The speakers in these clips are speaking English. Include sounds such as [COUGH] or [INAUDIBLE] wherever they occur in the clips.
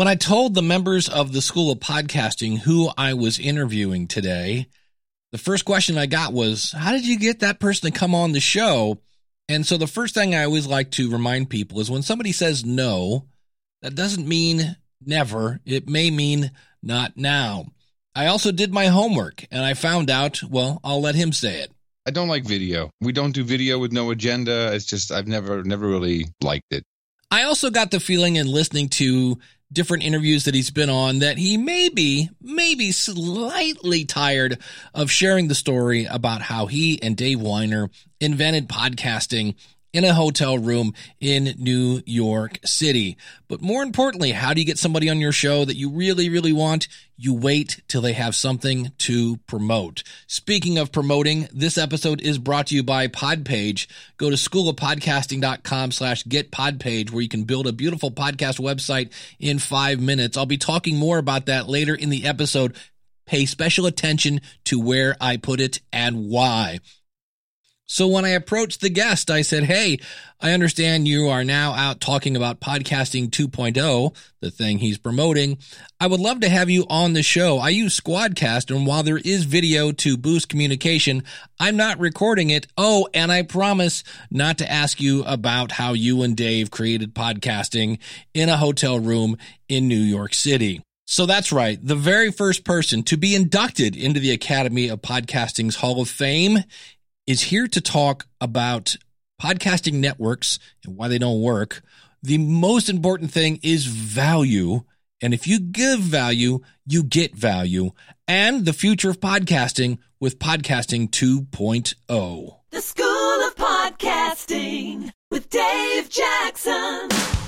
When I told the members of the School of Podcasting who I was interviewing today, the first question I got was, How did you get that person to come on the show? And so the first thing I always like to remind people is when somebody says no, that doesn't mean never. It may mean not now. I also did my homework and I found out, well, I'll let him say it. I don't like video. We don't do video with no agenda. It's just I've never never really liked it. I also got the feeling in listening to different interviews that he's been on that he may be, maybe slightly tired of sharing the story about how he and Dave Winer invented podcasting in a hotel room in New York City. But more importantly, how do you get somebody on your show that you really, really want? You wait till they have something to promote. Speaking of promoting, this episode is brought to you by Podpage. Go to schoolofpodcasting.com slash get Podpage where you can build a beautiful podcast website in five minutes. I'll be talking more about that later in the episode. Pay special attention to where I put it and why. So when I approached the guest, I said, Hey, I understand you are now out talking about podcasting 2.0, the thing he's promoting. I would love to have you on the show. I use Squadcast, and while there is video to boost communication, I'm not recording it. Oh, and I promise not to ask you about how you and Dave created podcasting in a hotel room in New York City. So that's right. The very first person to be inducted into the Academy of Podcasting's Hall of Fame is here to talk about podcasting networks and why they don't work. The most important thing is value. And if you give value, you get value and the future of podcasting with podcasting 2.0. The School of Podcasting with Dave Jackson.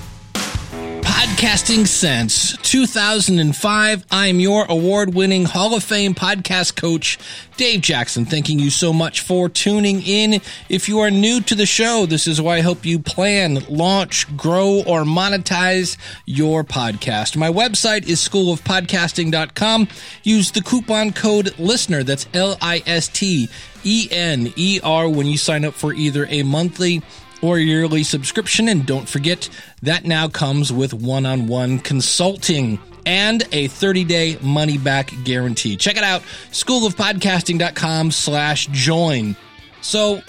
Podcasting since 2005. I'm your award winning Hall of Fame podcast coach, Dave Jackson. Thanking you so much for tuning in. If you are new to the show, this is why I hope you plan, launch, grow, or monetize your podcast. My website is schoolofpodcasting.com. Use the coupon code LISTENER. That's L I S T E N E R when you sign up for either a monthly or yearly subscription. And don't forget, that now comes with one on one consulting and a 30 day money back guarantee. Check it out, schoolofpodcasting.com slash join. So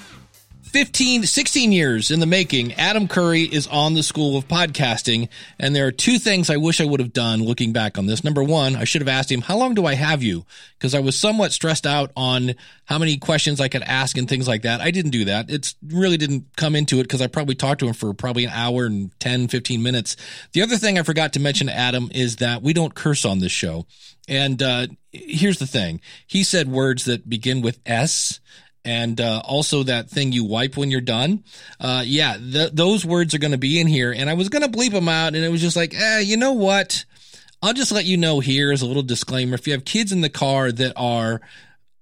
15, 16 years in the making, Adam Curry is on the School of Podcasting. And there are two things I wish I would have done looking back on this. Number one, I should have asked him, How long do I have you? Because I was somewhat stressed out on how many questions I could ask and things like that. I didn't do that. It really didn't come into it because I probably talked to him for probably an hour and 10, 15 minutes. The other thing I forgot to mention to Adam is that we don't curse on this show. And uh, here's the thing he said words that begin with S and uh, also that thing you wipe when you're done. Uh, yeah, th- those words are going to be in here, and I was going to bleep them out, and it was just like, eh, you know what? I'll just let you know here as a little disclaimer. If you have kids in the car that are,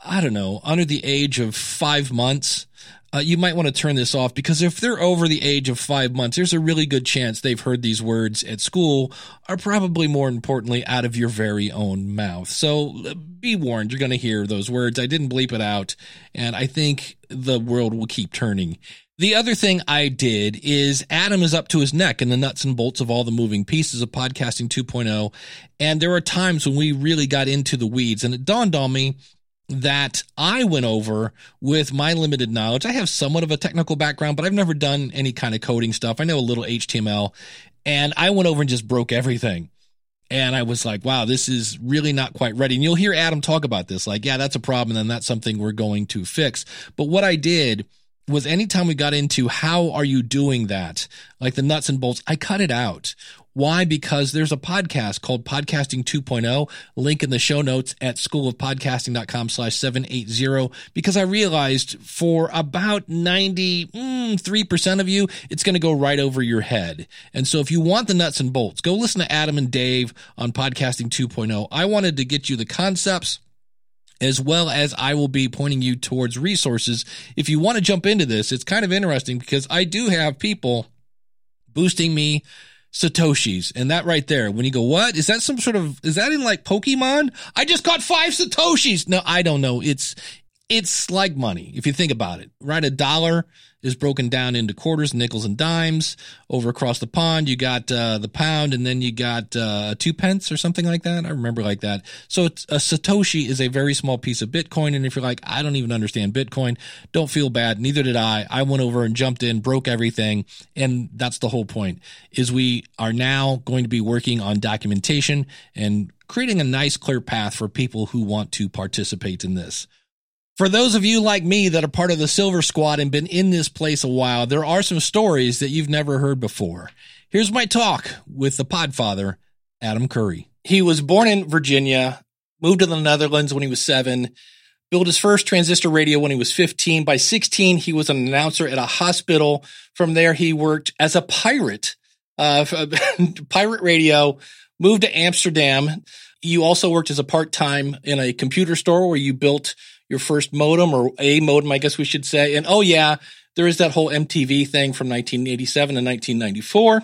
I don't know, under the age of five months, uh, you might want to turn this off because if they're over the age of five months, there's a really good chance they've heard these words at school, or probably more importantly, out of your very own mouth. So uh, be warned, you're going to hear those words. I didn't bleep it out, and I think the world will keep turning. The other thing I did is Adam is up to his neck in the nuts and bolts of all the moving pieces of podcasting 2.0. And there are times when we really got into the weeds, and it dawned on me that I went over with my limited knowledge. I have somewhat of a technical background, but I've never done any kind of coding stuff. I know a little HTML and I went over and just broke everything. And I was like, wow, this is really not quite ready. And you'll hear Adam talk about this like, yeah, that's a problem. And that's something we're going to fix. But what I did was anytime we got into how are you doing that, like the nuts and bolts, I cut it out. Why? Because there's a podcast called Podcasting 2.0. Link in the show notes at schoolofpodcasting.com slash 780. Because I realized for about 93% mm, of you, it's going to go right over your head. And so if you want the nuts and bolts, go listen to Adam and Dave on Podcasting 2.0. I wanted to get you the concepts as well as I will be pointing you towards resources. If you want to jump into this, it's kind of interesting because I do have people boosting me Satoshis. And that right there, when you go, what? Is that some sort of, is that in like Pokemon? I just got five Satoshis. No, I don't know. It's, it's like money if you think about it, right? A dollar is broken down into quarters, nickels, and dimes. Over across the pond, you got uh, the pound, and then you got uh, two pence or something like that. I remember like that. So a Satoshi is a very small piece of Bitcoin. And if you're like, I don't even understand Bitcoin, don't feel bad. Neither did I. I went over and jumped in, broke everything. And that's the whole point is we are now going to be working on documentation and creating a nice clear path for people who want to participate in this. For those of you like me that are part of the Silver Squad and been in this place a while, there are some stories that you've never heard before. Here's my talk with the podfather, Adam Curry. He was born in Virginia, moved to the Netherlands when he was seven, built his first transistor radio when he was 15. By 16, he was an announcer at a hospital. From there, he worked as a pirate, uh, [LAUGHS] pirate radio, moved to Amsterdam. You also worked as a part time in a computer store where you built your first modem or a modem, I guess we should say. And oh yeah, there is that whole MTV thing from 1987 and 1994.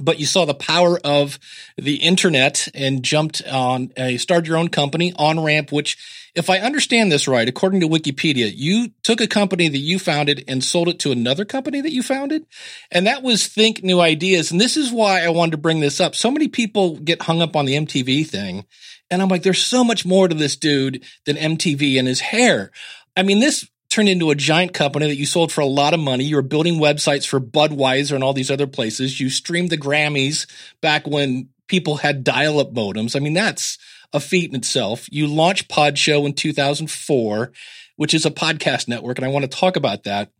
But you saw the power of the internet and jumped on a start your own company OnRamp, which, if I understand this right, according to Wikipedia, you took a company that you founded and sold it to another company that you founded. And that was Think New Ideas. And this is why I wanted to bring this up. So many people get hung up on the MTV thing and I'm like, there's so much more to this dude than MTV and his hair. I mean, this turned into a giant company that you sold for a lot of money. You were building websites for Budweiser and all these other places. You streamed the Grammys back when people had dial up modems. I mean, that's a feat in itself. You launched Pod Show in 2004, which is a podcast network. And I want to talk about that.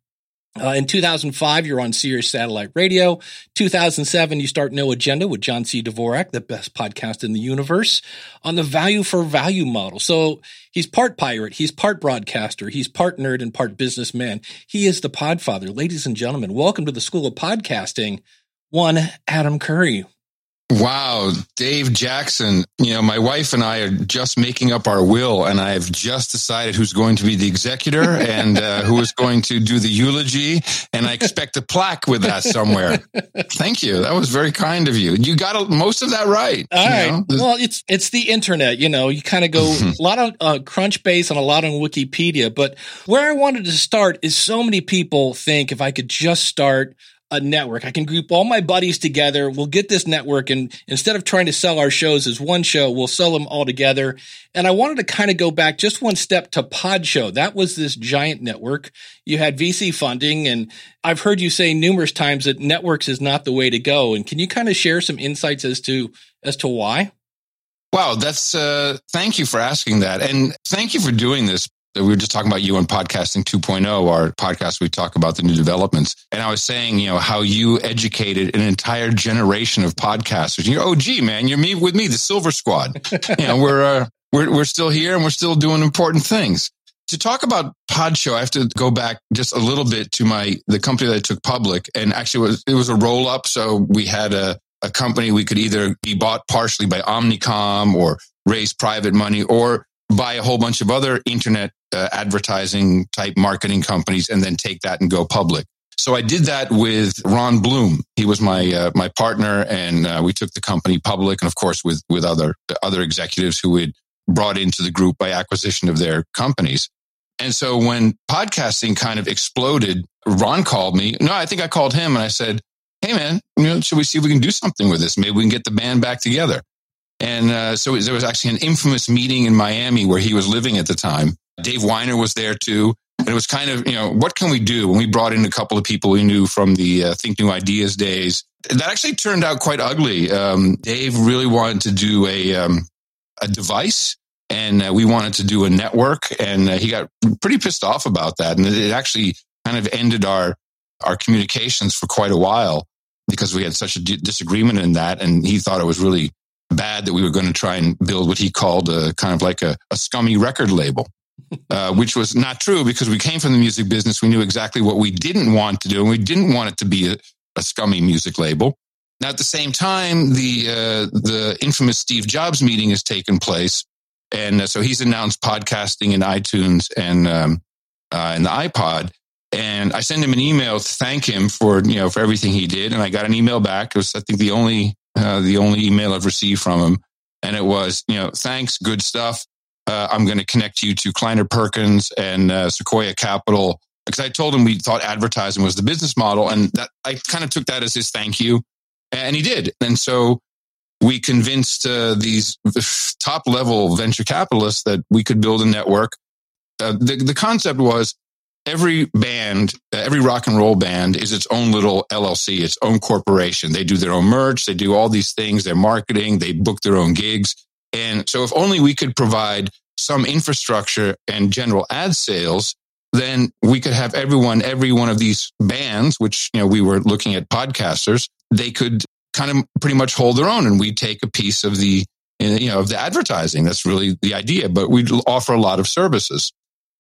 Uh, in 2005, you're on Sirius Satellite Radio. 2007, you start No Agenda with John C. Dvorak, the best podcast in the universe, on the value for value model. So he's part pirate, he's part broadcaster, he's part nerd and part businessman. He is the podfather. Ladies and gentlemen, welcome to the School of Podcasting. One Adam Curry. Wow, Dave Jackson. You know, my wife and I are just making up our will, and I've just decided who's going to be the executor and uh, who is going to do the eulogy. And I expect a plaque with that somewhere. Thank you. That was very kind of you. You got most of that right. All right. Know? Well, it's it's the internet. You know, you kind of go [LAUGHS] a lot of uh, Crunchbase and a lot on Wikipedia. But where I wanted to start is so many people think if I could just start a network. I can group all my buddies together. We'll get this network and instead of trying to sell our shows as one show, we'll sell them all together. And I wanted to kind of go back just one step to Pod Show. That was this giant network. You had VC funding and I've heard you say numerous times that networks is not the way to go. And can you kind of share some insights as to as to why? Wow, that's uh thank you for asking that. And thank you for doing this we were just talking about you on podcasting 2.0 our podcast we talk about the new developments. And i was saying you know how you educated an entire generation of podcasters. You're oh gee man you're me with me the silver squad. [LAUGHS] You know we're uh, we're we're still here and we're still doing important things. To talk about pod show i have to go back just a little bit to my the company that i took public. And actually it was it was a roll up so we had a a company we could either be bought partially by omnicom or raise private money or buy a whole bunch of other internet uh, advertising type marketing companies and then take that and go public. So I did that with Ron Bloom. He was my uh, my partner, and uh, we took the company public, and of course with with other other executives who had brought into the group by acquisition of their companies. And so when podcasting kind of exploded, Ron called me. No, I think I called him, and I said, "Hey, man, you know, should we see if we can do something with this? Maybe we can get the band back together." And uh, so there was actually an infamous meeting in Miami where he was living at the time. Dave Winer was there too. And it was kind of, you know, what can we do? And we brought in a couple of people we knew from the uh, Think New Ideas days. That actually turned out quite ugly. Um, Dave really wanted to do a, um, a device and uh, we wanted to do a network and uh, he got pretty pissed off about that. And it actually kind of ended our, our communications for quite a while because we had such a d- disagreement in that. And he thought it was really bad that we were going to try and build what he called a kind of like a, a scummy record label. [LAUGHS] Uh, which was not true because we came from the music business. We knew exactly what we didn't want to do, and we didn't want it to be a, a scummy music label. Now, at the same time, the uh, the infamous Steve Jobs meeting has taken place, and uh, so he's announced podcasting in iTunes and um, uh, and the iPod. And I sent him an email to thank him for you know for everything he did, and I got an email back. It was I think the only uh, the only email I've received from him. And it was, you know, thanks, good stuff. Uh, I'm going to connect you to Kleiner Perkins and uh, Sequoia Capital because I told him we thought advertising was the business model. And that I kind of took that as his thank you. And he did. And so we convinced uh, these top level venture capitalists that we could build a network. Uh, the, the concept was every band, every rock and roll band is its own little LLC, its own corporation. They do their own merch, they do all these things, their marketing, they book their own gigs. And so if only we could provide some infrastructure and general ad sales, then we could have everyone, every one of these bands, which, you know, we were looking at podcasters, they could kind of pretty much hold their own and we take a piece of the, you know, of the advertising. That's really the idea, but we'd offer a lot of services.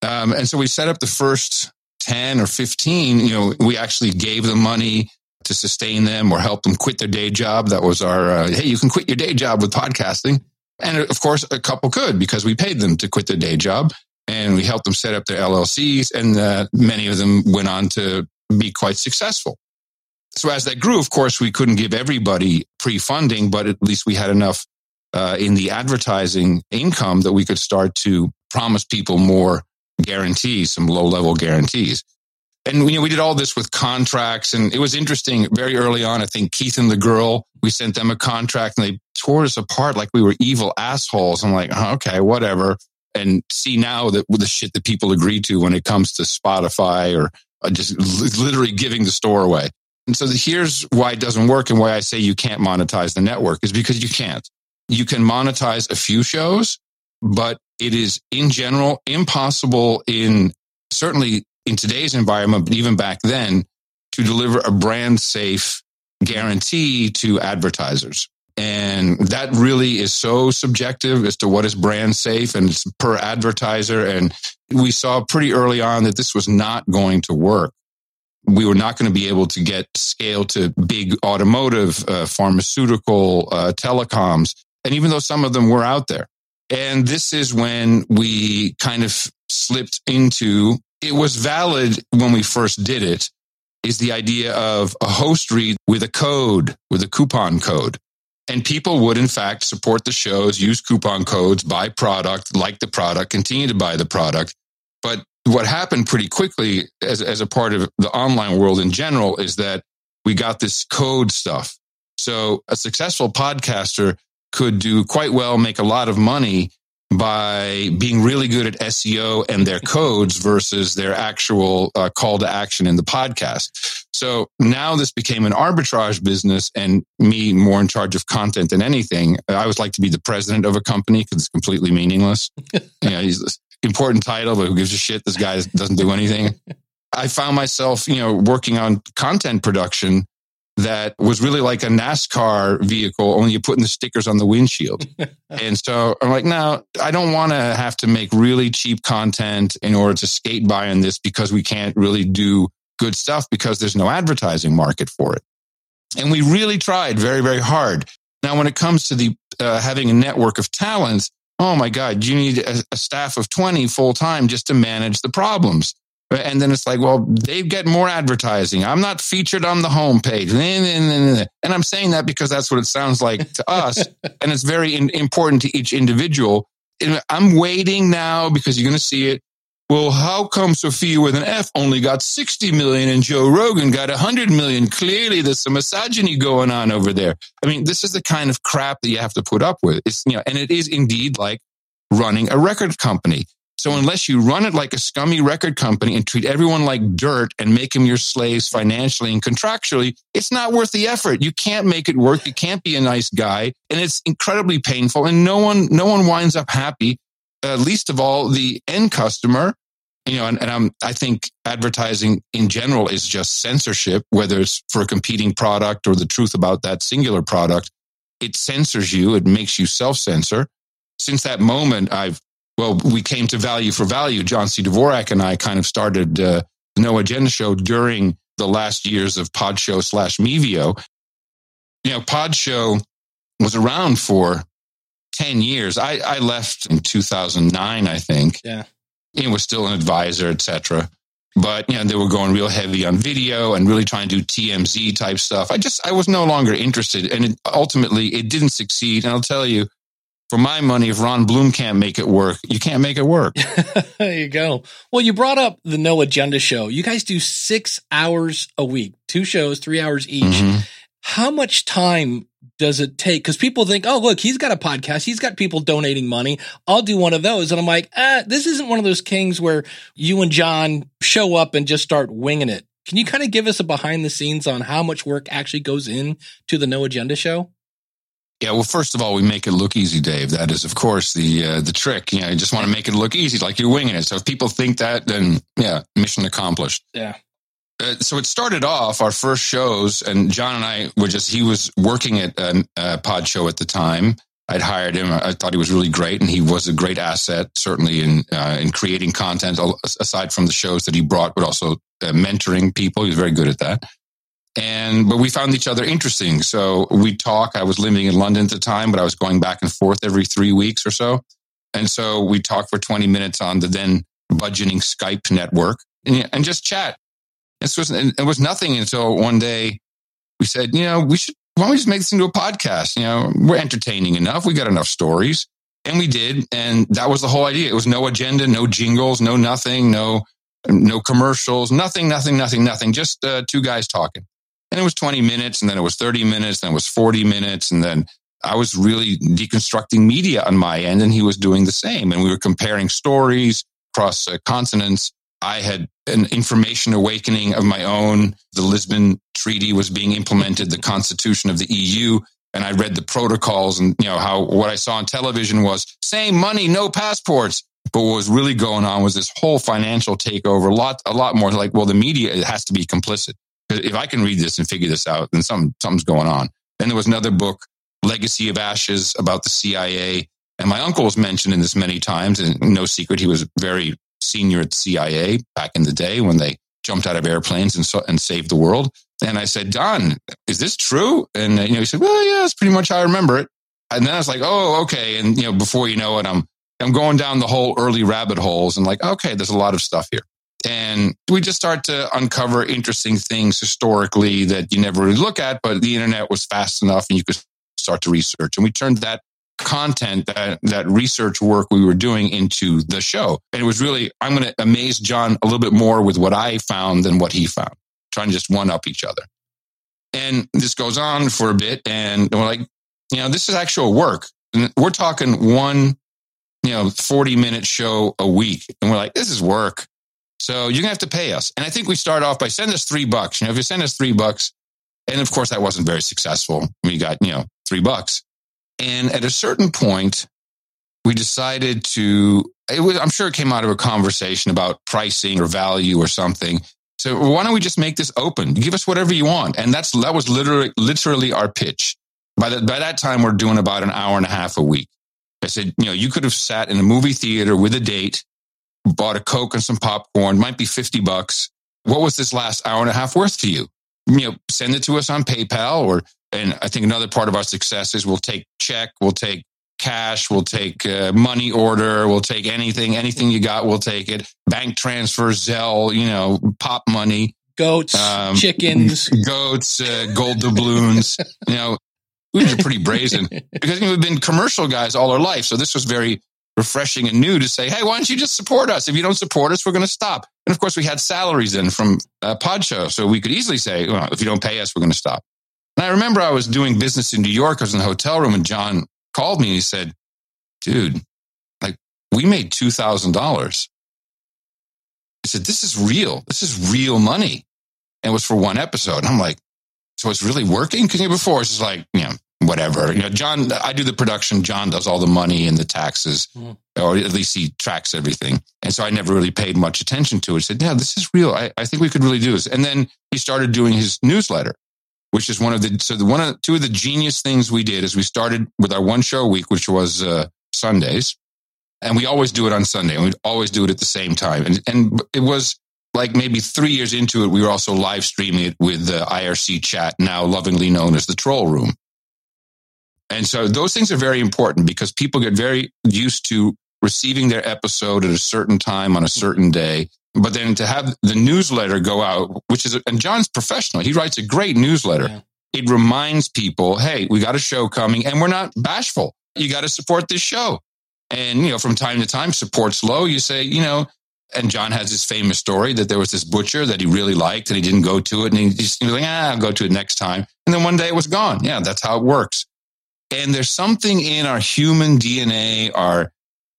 Um, and so we set up the first 10 or 15, you know, we actually gave them money to sustain them or help them quit their day job. That was our, uh, hey, you can quit your day job with podcasting. And of course, a couple could because we paid them to quit their day job and we helped them set up their LLCs. And uh, many of them went on to be quite successful. So as that grew, of course, we couldn't give everybody pre funding, but at least we had enough uh, in the advertising income that we could start to promise people more guarantees, some low level guarantees. And you know, we did all this with contracts, and it was interesting. Very early on, I think Keith and the girl, we sent them a contract, and they tore us apart like we were evil assholes. I'm like, okay, whatever. And see now that the shit that people agree to when it comes to Spotify or uh, just literally giving the store away. And so here's why it doesn't work, and why I say you can't monetize the network is because you can't. You can monetize a few shows, but it is in general impossible in certainly in today's environment, but even back then to deliver a brand safe guarantee to advertisers. And that really is so subjective as to what is brand safe and it's per advertiser. And we saw pretty early on that this was not going to work. We were not going to be able to get scale to big automotive, uh, pharmaceutical, uh, telecoms. And even though some of them were out there, and this is when we kind of slipped into it was valid when we first did it is the idea of a host read with a code, with a coupon code. And people would, in fact, support the shows, use coupon codes, buy product, like the product, continue to buy the product. But what happened pretty quickly as, as a part of the online world in general is that we got this code stuff. So a successful podcaster could do quite well, make a lot of money by being really good at SEO and their codes versus their actual uh, call to action in the podcast. So now this became an arbitrage business and me more in charge of content than anything. I always like to be the president of a company because it's completely meaningless. [LAUGHS] you know, he's important title, but who gives a shit? This guy doesn't do anything. I found myself, you know, working on content production that was really like a NASCAR vehicle, only you're putting the stickers on the windshield. [LAUGHS] and so I'm like, no, I don't want to have to make really cheap content in order to skate by on this because we can't really do good stuff because there's no advertising market for it. And we really tried very, very hard. Now, when it comes to the uh, having a network of talents, oh my God, you need a, a staff of 20 full time just to manage the problems. And then it's like, well, they get more advertising. I'm not featured on the homepage. And I'm saying that because that's what it sounds like to us. [LAUGHS] and it's very important to each individual. I'm waiting now because you're going to see it. Well, how come Sophia with an F only got 60 million and Joe Rogan got 100 million? Clearly, there's some misogyny going on over there. I mean, this is the kind of crap that you have to put up with. It's, you know, and it is indeed like running a record company. So unless you run it like a scummy record company and treat everyone like dirt and make them your slaves financially and contractually, it's not worth the effort. You can't make it work. You can't be a nice guy and it's incredibly painful and no one, no one winds up happy. Uh, least of all the end customer, you know, and, and I'm, I think advertising in general is just censorship, whether it's for a competing product or the truth about that singular product. It censors you. It makes you self censor since that moment, I've well, we came to Value for Value. John C. Dvorak and I kind of started uh, the No Agenda Show during the last years of Pod Show slash Mevio. You know, Pod Show was around for 10 years. I, I left in 2009, I think. Yeah. He was still an advisor, etc. But, you know, they were going real heavy on video and really trying to do TMZ type stuff. I just, I was no longer interested. And it, ultimately, it didn't succeed. And I'll tell you, for my money, if Ron Bloom can't make it work, you can't make it work. [LAUGHS] there you go. Well, you brought up the No Agenda show. You guys do six hours a week, two shows, three hours each. Mm-hmm. How much time does it take? Because people think, oh, look, he's got a podcast. He's got people donating money. I'll do one of those. And I'm like, ah, this isn't one of those kings where you and John show up and just start winging it. Can you kind of give us a behind the scenes on how much work actually goes in to the No Agenda show? Yeah, well, first of all, we make it look easy, Dave. That is, of course, the uh, the trick. You know, you just want to make it look easy, like you're winging it. So if people think that, then yeah, mission accomplished. Yeah. Uh, so it started off our first shows, and John and I were just. He was working at a, a pod show at the time. I'd hired him. I thought he was really great, and he was a great asset, certainly in uh, in creating content. Aside from the shows that he brought, but also uh, mentoring people, he was very good at that and but we found each other interesting. So we talk. I was living in london at the time but i was going back and forth every three weeks or so. And so we talked for 20 minutes on the then budgeting skype network and, and just chat. This was it was nothing until one day we said you know we should why don't we just make this into a podcast? You know we're entertaining enough. We got enough stories. And we did. And that was the whole idea. It was no agenda no jingles no nothing no no commercials nothing nothing nothing nothing. Just uh, two guys talking and it was 20 minutes and then it was 30 minutes, then it was 40 minutes. And then I was really deconstructing media on my end and he was doing the same. And we were comparing stories across uh, continents. I had an information awakening of my own. The Lisbon Treaty was being implemented, the constitution of the EU. And I read the protocols and, you know, how what I saw on television was same money, no passports. But what was really going on was this whole financial takeover, a lot, a lot more like, well, the media has to be complicit if I can read this and figure this out, then some, something's going on. Then there was another book, Legacy of Ashes, about the CIA. And my uncle was mentioned in this many times. And no secret, he was very senior at CIA back in the day when they jumped out of airplanes and, and saved the world. And I said, Don, is this true? And you know, he said, well, yeah, that's pretty much how I remember it. And then I was like, oh, okay. And you know, before you know it, I'm I'm going down the whole early rabbit holes and like, okay, there's a lot of stuff here. And we just start to uncover interesting things historically that you never really look at, but the internet was fast enough and you could start to research. And we turned that content, that, that research work we were doing into the show. And it was really, I'm going to amaze John a little bit more with what I found than what he found, trying to just one up each other. And this goes on for a bit. And we're like, you know, this is actual work. And we're talking one, you know, 40 minute show a week. And we're like, this is work. So you're gonna have to pay us. And I think we start off by send us three bucks. You know, if you send us three bucks, and of course that wasn't very successful. We got, you know, three bucks. And at a certain point, we decided to, it was, I'm sure it came out of a conversation about pricing or value or something. So why don't we just make this open? Give us whatever you want. And that's, that was literally, literally our pitch. By, the, by that time, we're doing about an hour and a half a week. I said, you know, you could have sat in a movie theater with a date bought a Coke and some popcorn, might be 50 bucks. What was this last hour and a half worth to you? You know, send it to us on PayPal or, and I think another part of our success is we'll take check, we'll take cash, we'll take uh, money order, we'll take anything, anything you got, we'll take it. Bank transfer, Zelle, you know, pop money. Goats, um, chickens, goats, uh, gold doubloons. [LAUGHS] you know, we were pretty brazen because you know, we've been commercial guys all our life. So this was very refreshing and new to say, hey, why don't you just support us? If you don't support us, we're going to stop. And of course, we had salaries in from uh, Pod Show. So we could easily say, well, if you don't pay us, we're going to stop. And I remember I was doing business in New York. I was in the hotel room and John called me and he said, dude, like we made $2,000. He said, this is real. This is real money. And it was for one episode. And I'm like, so it's really working? Because before it's just like, you know, whatever. You know, John, I do the production. John does all the money and the taxes, mm. or at least he tracks everything. And so I never really paid much attention to it. I said, yeah, this is real. I, I think we could really do this. And then he started doing his newsletter, which is one of the, so the one of, two of the genius things we did is we started with our one show a week, which was uh, Sundays. And we always do it on Sunday and we'd always do it at the same time. And, and it was, like maybe three years into it, we were also live streaming it with the IRC chat, now lovingly known as the Troll Room. And so those things are very important because people get very used to receiving their episode at a certain time on a certain day. But then to have the newsletter go out, which is, and John's professional, he writes a great newsletter. Yeah. It reminds people, hey, we got a show coming and we're not bashful. you got to support this show. And, you know, from time to time, support's low. You say, you know, and John has his famous story that there was this butcher that he really liked and he didn't go to it. And he just he was like, ah, I'll go to it next time. And then one day it was gone. Yeah, that's how it works. And there's something in our human DNA, our,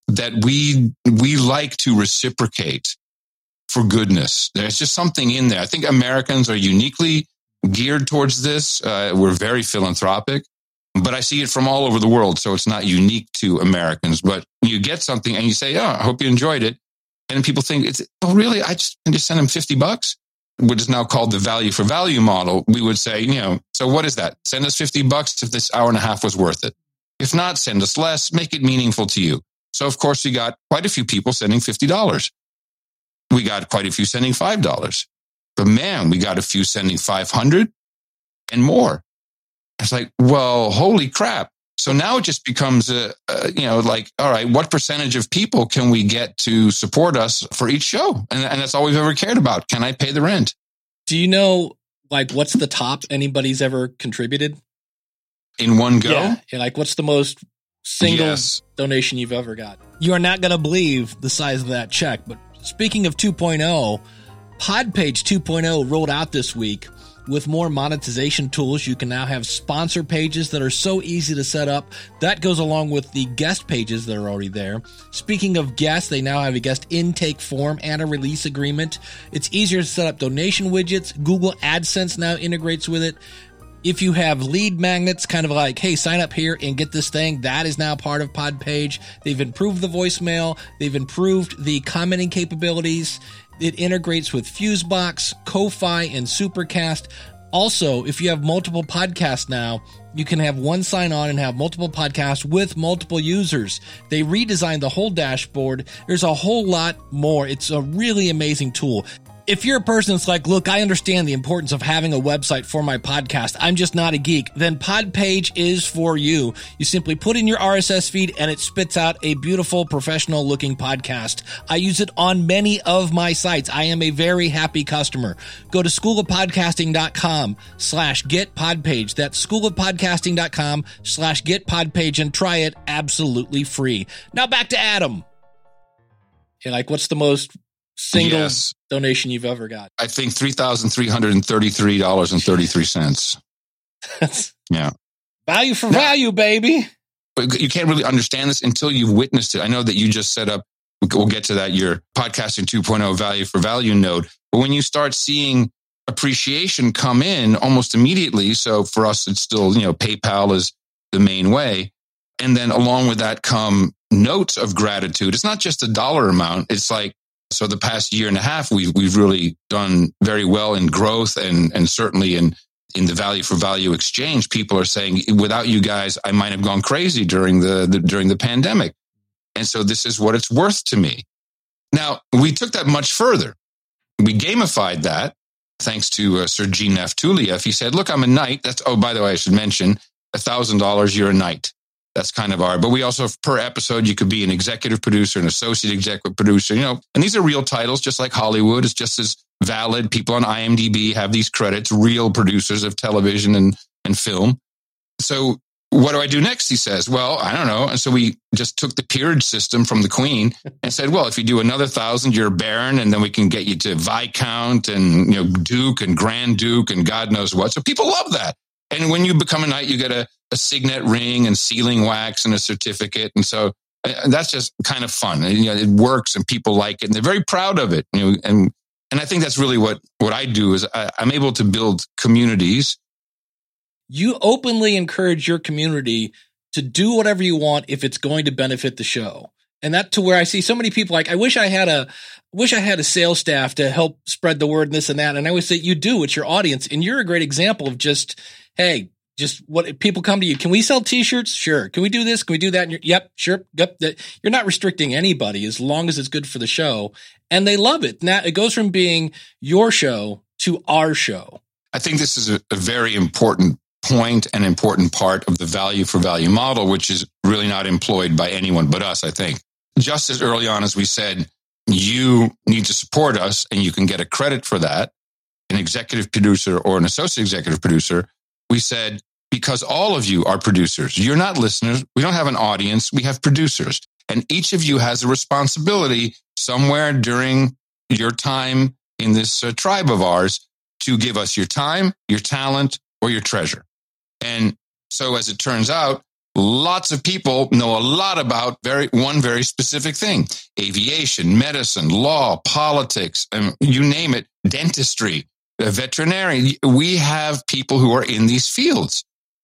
that we, we like to reciprocate for goodness. There's just something in there. I think Americans are uniquely geared towards this. Uh, we're very philanthropic but I see it from all over the world. So it's not unique to Americans, but you get something and you say, Oh, I hope you enjoyed it. And people think it's, oh, really? I just, I just send them 50 bucks, which is now called the value for value model. We would say, you know, so what is that? Send us 50 bucks if this hour and a half was worth it. If not, send us less, make it meaningful to you. So of course we got quite a few people sending $50. We got quite a few sending $5. But man, we got a few sending 500 and more. It's like, well, holy crap. So now it just becomes a, a, you know, like, all right, what percentage of people can we get to support us for each show? And, and that's all we've ever cared about. Can I pay the rent? Do you know, like, what's the top anybody's ever contributed in one go? Yeah. like, what's the most single yes. donation you've ever got? You are not going to believe the size of that check. But speaking of 2.0, Podpage 2.0 rolled out this week with more monetization tools, you can now have sponsor pages that are so easy to set up. That goes along with the guest pages that are already there. Speaking of guests, they now have a guest intake form and a release agreement. It's easier to set up donation widgets. Google AdSense now integrates with it. If you have lead magnets, kind of like, hey, sign up here and get this thing, that is now part of Podpage. They've improved the voicemail, they've improved the commenting capabilities. It integrates with Fusebox, Ko-Fi, and Supercast. Also, if you have multiple podcasts now, you can have one sign on and have multiple podcasts with multiple users. They redesigned the whole dashboard. There's a whole lot more. It's a really amazing tool if you're a person that's like, look, I understand the importance of having a website for my podcast. I'm just not a geek. Then Podpage is for you. You simply put in your RSS feed and it spits out a beautiful professional looking podcast. I use it on many of my sites. I am a very happy customer. Go to schoolofpodcasting.com slash get podpage. That's schoolofpodcasting.com slash get podpage and try it absolutely free. Now back to Adam. You're like, what's the most single yes. Donation you've ever got? I think three thousand three hundred and thirty-three dollars and thirty-three cents. [LAUGHS] yeah, value for now, value, baby. But you can't really understand this until you've witnessed it. I know that you just set up. We'll get to that. Your podcasting 2.0 value for value node. But when you start seeing appreciation come in almost immediately, so for us, it's still you know PayPal is the main way, and then along with that come notes of gratitude. It's not just a dollar amount. It's like so the past year and a half, we've, we've really done very well in growth and, and certainly in, in the value for value exchange. People are saying, without you guys, I might have gone crazy during the, the during the pandemic. And so this is what it's worth to me. Now we took that much further. We gamified that thanks to uh, Sir G. Neff Tulieff. He said, look, I'm a knight. That's, oh, by the way, I should mention a thousand dollars, you're a knight. That's kind of our, but we also, per episode, you could be an executive producer, an associate executive producer, you know, and these are real titles, just like Hollywood. It's just as valid. People on IMDb have these credits, real producers of television and, and film. So what do I do next? He says, well, I don't know. And so we just took the peerage system from the queen and said, well, if you do another thousand, you're a baron. And then we can get you to Viscount and, you know, Duke and Grand Duke and God knows what. So people love that. And when you become a knight, you get a, a signet ring and sealing wax and a certificate. And so uh, that's just kind of fun. And, you know, it works and people like it and they're very proud of it. You know, and, and I think that's really what, what I do is I, I'm able to build communities. You openly encourage your community to do whatever you want if it's going to benefit the show. And that to where I see so many people like, I wish I had a, wish I had a sales staff to help spread the word and this and that. And I always say, you do, it's your audience. And you're a great example of just, Hey, just what people come to you. Can we sell t-shirts? Sure. Can we do this? Can we do that? yep, sure. Yep. You're not restricting anybody as long as it's good for the show. And they love it. Now it goes from being your show to our show. I think this is a, a very important point and important part of the value for value model, which is really not employed by anyone but us, I think. Just as early on as we said, you need to support us and you can get a credit for that, an executive producer or an associate executive producer we said, because all of you are producers. You're not listeners. We don't have an audience. We have producers. And each of you has a responsibility somewhere during your time in this uh, tribe of ours to give us your time, your talent, or your treasure. And so as it turns out, lots of people know a lot about very one very specific thing aviation medicine law politics and you name it dentistry veterinary we have people who are in these fields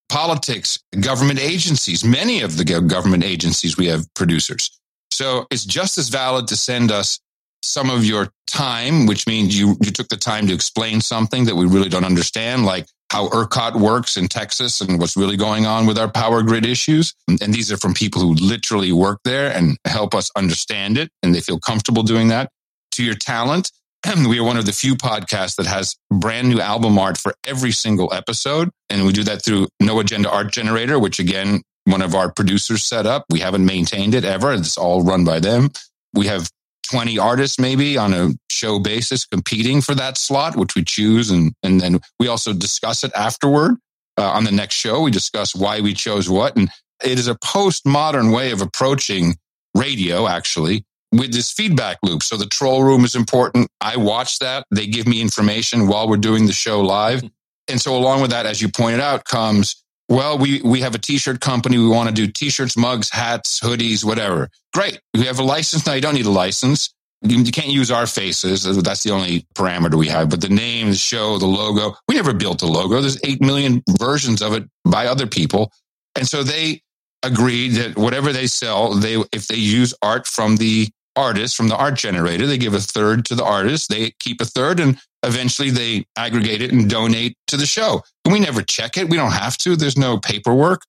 politics government agencies many of the government agencies we have producers so it's just as valid to send us some of your time which means you you took the time to explain something that we really don't understand like how ERCOT works in Texas and what's really going on with our power grid issues. And these are from people who literally work there and help us understand it. And they feel comfortable doing that. To your talent, [CLEARS THROAT] we are one of the few podcasts that has brand new album art for every single episode. And we do that through No Agenda Art Generator, which again, one of our producers set up. We haven't maintained it ever. It's all run by them. We have 20 artists maybe on a show basis competing for that slot, which we choose. And, and then we also discuss it afterward uh, on the next show. We discuss why we chose what. And it is a postmodern way of approaching radio, actually, with this feedback loop. So the troll room is important. I watch that. They give me information while we're doing the show live. Hmm. And so along with that, as you pointed out, comes well, we, we have a t-shirt company. We want to do t-shirts, mugs, hats, hoodies, whatever. Great. We have a license. now. you don't need a license. You, you can't use our faces. That's the only parameter we have. But the name, the show, the logo, we never built a logo. There's 8 million versions of it by other people. And so they agreed that whatever they sell, they, if they use art from the artist, from the art generator, they give a third to the artist. They keep a third and eventually they aggregate it and donate to the show. And we never check it. We don't have to. There's no paperwork.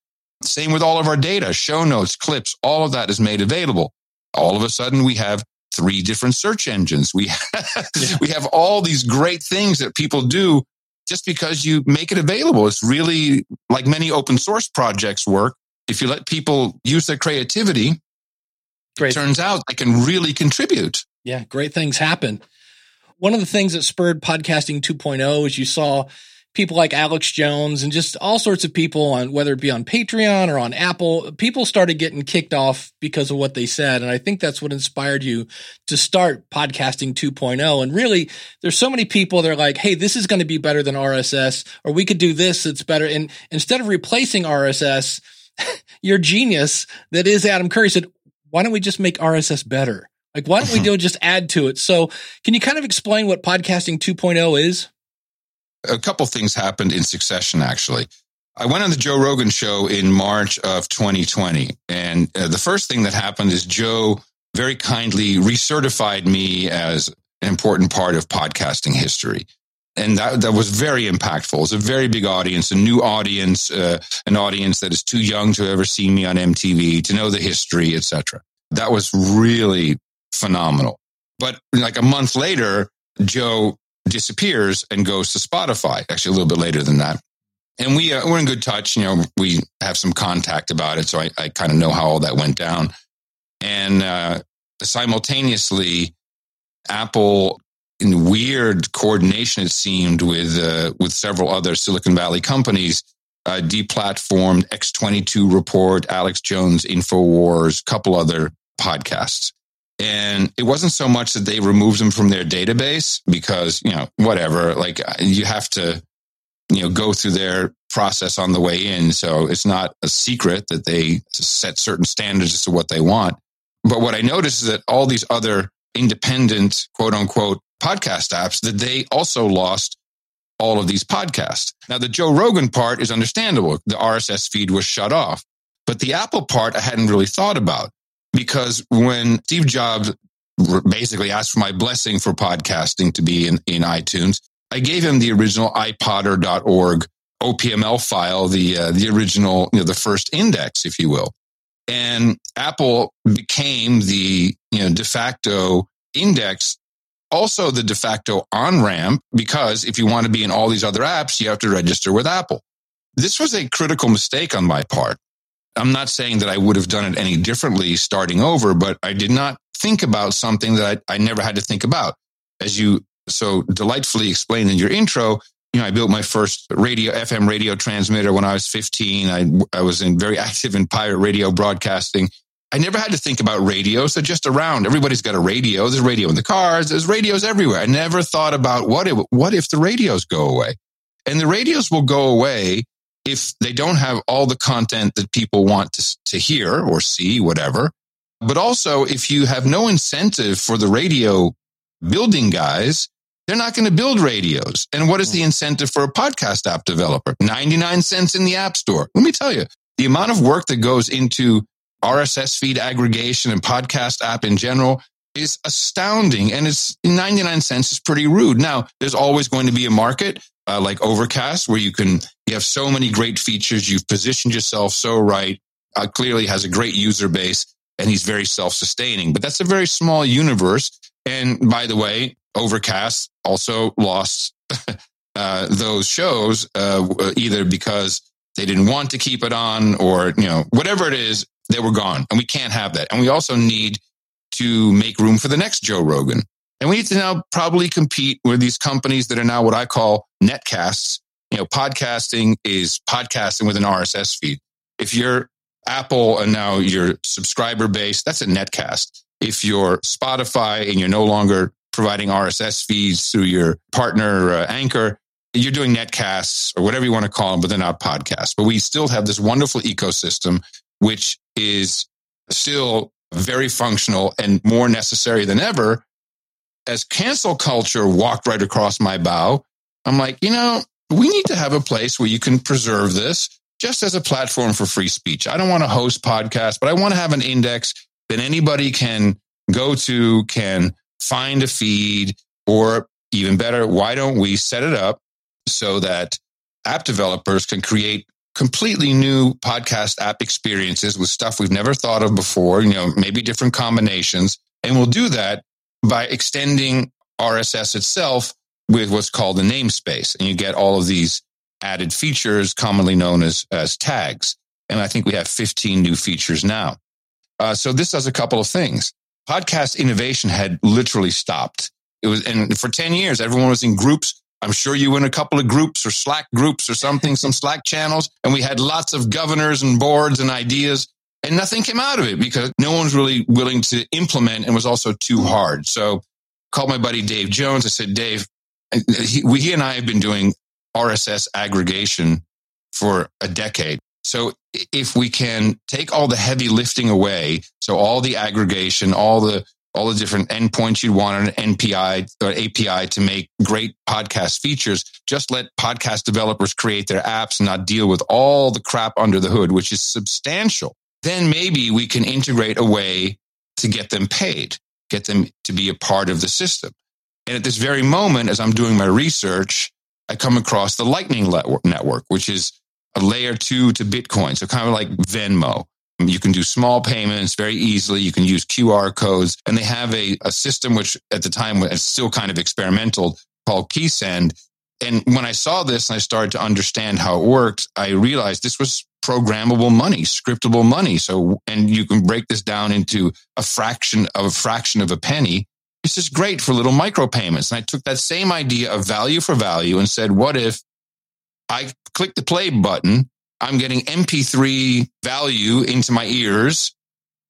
Same with all of our data, show notes, clips, all of that is made available. All of a sudden we have three different search engines. We [LAUGHS] have, yeah. we have all these great things that people do just because you make it available. It's really like many open source projects work. If you let people use their creativity, great. it turns out they can really contribute. Yeah, great things happen one of the things that spurred podcasting 2.0 is you saw people like Alex Jones and just all sorts of people on whether it be on Patreon or on Apple, people started getting kicked off because of what they said. And I think that's what inspired you to start podcasting 2.0. And really, there's so many people that are like, Hey, this is going to be better than RSS, or we could do this. It's better. And instead of replacing RSS, [LAUGHS] your genius that is Adam Curry said, why don't we just make RSS better? Like, why don't we [LAUGHS] do just add to it? So, can you kind of explain what podcasting 2.0 is? A couple things happened in succession, actually. I went on the Joe Rogan show in March of 2020. And uh, the first thing that happened is Joe very kindly recertified me as an important part of podcasting history. And that, that was very impactful. It's a very big audience, a new audience, uh, an audience that is too young to ever see me on MTV, to know the history, etc. That was really phenomenal. But like a month later, Joe disappears and goes to Spotify, actually a little bit later than that. And we, uh, we're in good touch. You know, we have some contact about it. So I, I kind of know how all that went down. And uh, simultaneously, Apple, weird coordination, it seemed, with, uh, with several other Silicon Valley companies, uh, deplatformed X22 Report, Alex Jones, InfoWars, couple other podcasts. And it wasn't so much that they removed them from their database because, you know, whatever, like you have to, you know, go through their process on the way in. So it's not a secret that they set certain standards as to what they want. But what I noticed is that all these other independent, quote unquote, podcast apps, that they also lost all of these podcasts. Now, the Joe Rogan part is understandable. The RSS feed was shut off. But the Apple part, I hadn't really thought about because when Steve Jobs basically asked for my blessing for podcasting to be in, in iTunes, I gave him the original iPodder.org OPML file, the uh, the original, you know, the first index, if you will. And Apple became the you know de facto index, also the de facto on ramp, because if you want to be in all these other apps, you have to register with Apple. This was a critical mistake on my part. I'm not saying that I would have done it any differently starting over, but I did not think about something that I, I never had to think about. As you so delightfully explained in your intro, you know, I built my first radio, FM radio transmitter when I was 15. I, I was in very [LAUGHS] active in pirate radio broadcasting. I never had to think about radios. They're just around. Everybody's got a radio. There's radio in the cars. There's radios everywhere. I never thought about what if, what if the radios go away? And the radios will go away if they don't have all the content that people want to, to hear or see, whatever. But also if you have no incentive for the radio building guys, they're not going to build radios. And what is the hmm. incentive for a podcast app developer? 99 cents in the app store. Let me tell you, the amount of work that goes into RSS feed aggregation and podcast app in general is astounding. And it's 99 cents is pretty rude. Now, there's always going to be a market uh, like Overcast where you can, you have so many great features. You've positioned yourself so right. Uh, clearly has a great user base and he's very self sustaining, but that's a very small universe. And by the way, Overcast also lost [LAUGHS] uh, those shows uh, either because they didn't want to keep it on or, you know, whatever it is, they were gone. And we can't have that. And we also need to make room for the next Joe Rogan. And we need to now probably compete with these companies that are now what I call netcasts. You know, podcasting is podcasting with an RSS feed. If you're Apple and now your subscriber base, that's a netcast. If you're Spotify and you're no longer providing RSS feeds through your partner uh, Anchor, you're doing netcasts or whatever you want to call them, but they're not podcasts. But we still have this wonderful ecosystem, which is still very functional and more necessary than ever. As cancel culture walked right across my bow, I'm like, you know, we need to have a place where you can preserve this just as a platform for free speech. I don't want to host podcasts, but I want to have an index that anybody can go to, can find a feed, or even better, why don't we set it up so that app developers can create completely new podcast app experiences with stuff we've never thought of before, you know, maybe different combinations. And we'll do that by extending RSS itself with what's called a namespace. And you get all of these added features commonly known as, as tags. And I think we have 15 new features now. Uh, so this does a couple of things. Podcast innovation had literally stopped. It was, and for 10 years, everyone was in groups I'm sure you in a couple of groups or Slack groups or something, some [LAUGHS] Slack channels, and we had lots of governors and boards and ideas, and nothing came out of it because no one's really willing to implement and was also too hard. So called my buddy Dave Jones. I said, Dave, he, we, he and I have been doing RSS aggregation for a decade. So if we can take all the heavy lifting away, so all the aggregation, all the all the different endpoints you'd want on an NPI or API to make great podcast features. Just let podcast developers create their apps and not deal with all the crap under the hood, which is substantial. Then maybe we can integrate a way to get them paid, get them to be a part of the system. And at this very moment, as I'm doing my research, I come across the Lightning Network, which is a layer two to Bitcoin. So kind of like Venmo. You can do small payments very easily. You can use QR codes. And they have a, a system which at the time was still kind of experimental called KeySend. And when I saw this and I started to understand how it worked, I realized this was programmable money, scriptable money. So, and you can break this down into a fraction of a fraction of a penny. This is great for little micropayments. And I took that same idea of value for value and said, what if I click the play button I'm getting MP3 value into my ears.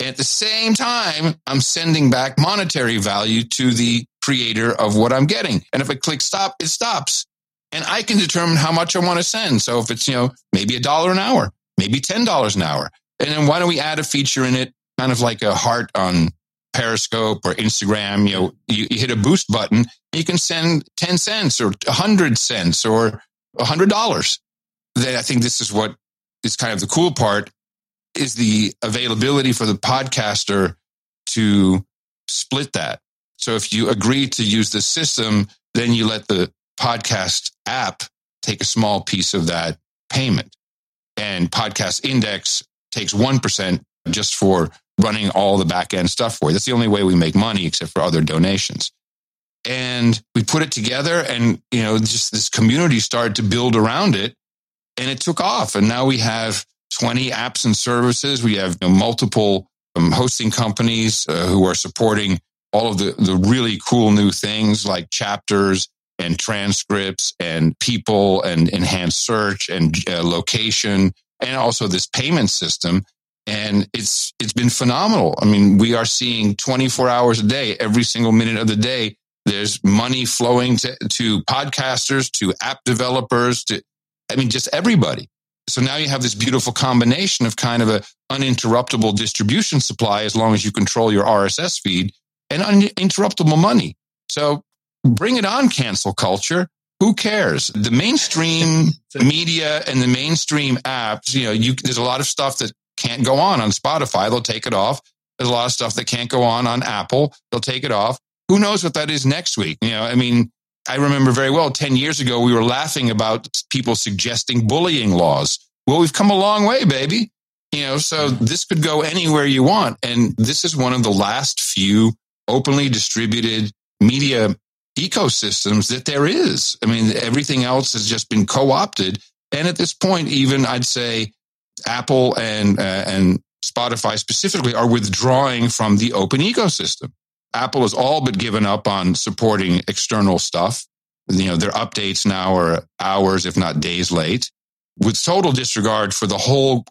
At the same time, I'm sending back monetary value to the creator of what I'm getting. And if I click stop, it stops. And I can determine how much I want to send. So if it's, you know, maybe a dollar an hour, maybe $10 an hour. And then why don't we add a feature in it, kind of like a heart on Periscope or Instagram? You know, you, you hit a boost button, you can send 10 cents or 100 cents or $100 that I think this is what is kind of the cool part is the availability for the podcaster to split that. So if you agree to use the system, then you let the podcast app take a small piece of that payment. And Podcast Index takes 1% just for running all the back end stuff for you. That's the only way we make money except for other donations. And we put it together and, you know, just this community started to build around it and it took off. And now we have 20 apps and services. We have you know, multiple um, hosting companies uh, who are supporting all of the, the really cool new things like chapters and transcripts and people and enhanced search and uh, location and also this payment system and it's it's been phenomenal. I mean, we are seeing 24 hours a day, every single minute of the day. There's money flowing to, to podcasters, to app developers, to I mean, just everybody. So now you have this beautiful combination of kind of a uninterruptible distribution supply as long as you control your RSS feed and uninterruptible money. So bring it on, cancel culture. Who cares? The mainstream [LAUGHS] media and the mainstream apps, you know, you, there's a lot of stuff that can't go on on Spotify. They'll take it off. There's a lot of stuff that can't go on on Apple. They'll take it off. Who knows what that is next week? You know, I mean, I remember very well 10 years ago, we were laughing about people suggesting bullying laws. Well, we've come a long way, baby. You know, so this could go anywhere you want. And this is one of the last few openly distributed media ecosystems that there is. I mean, everything else has just been co opted. And at this point, even I'd say Apple and, uh, and Spotify specifically are withdrawing from the open ecosystem. Apple has all but given up on supporting external stuff. You know, their updates now are hours, if not days late, with total disregard for the whole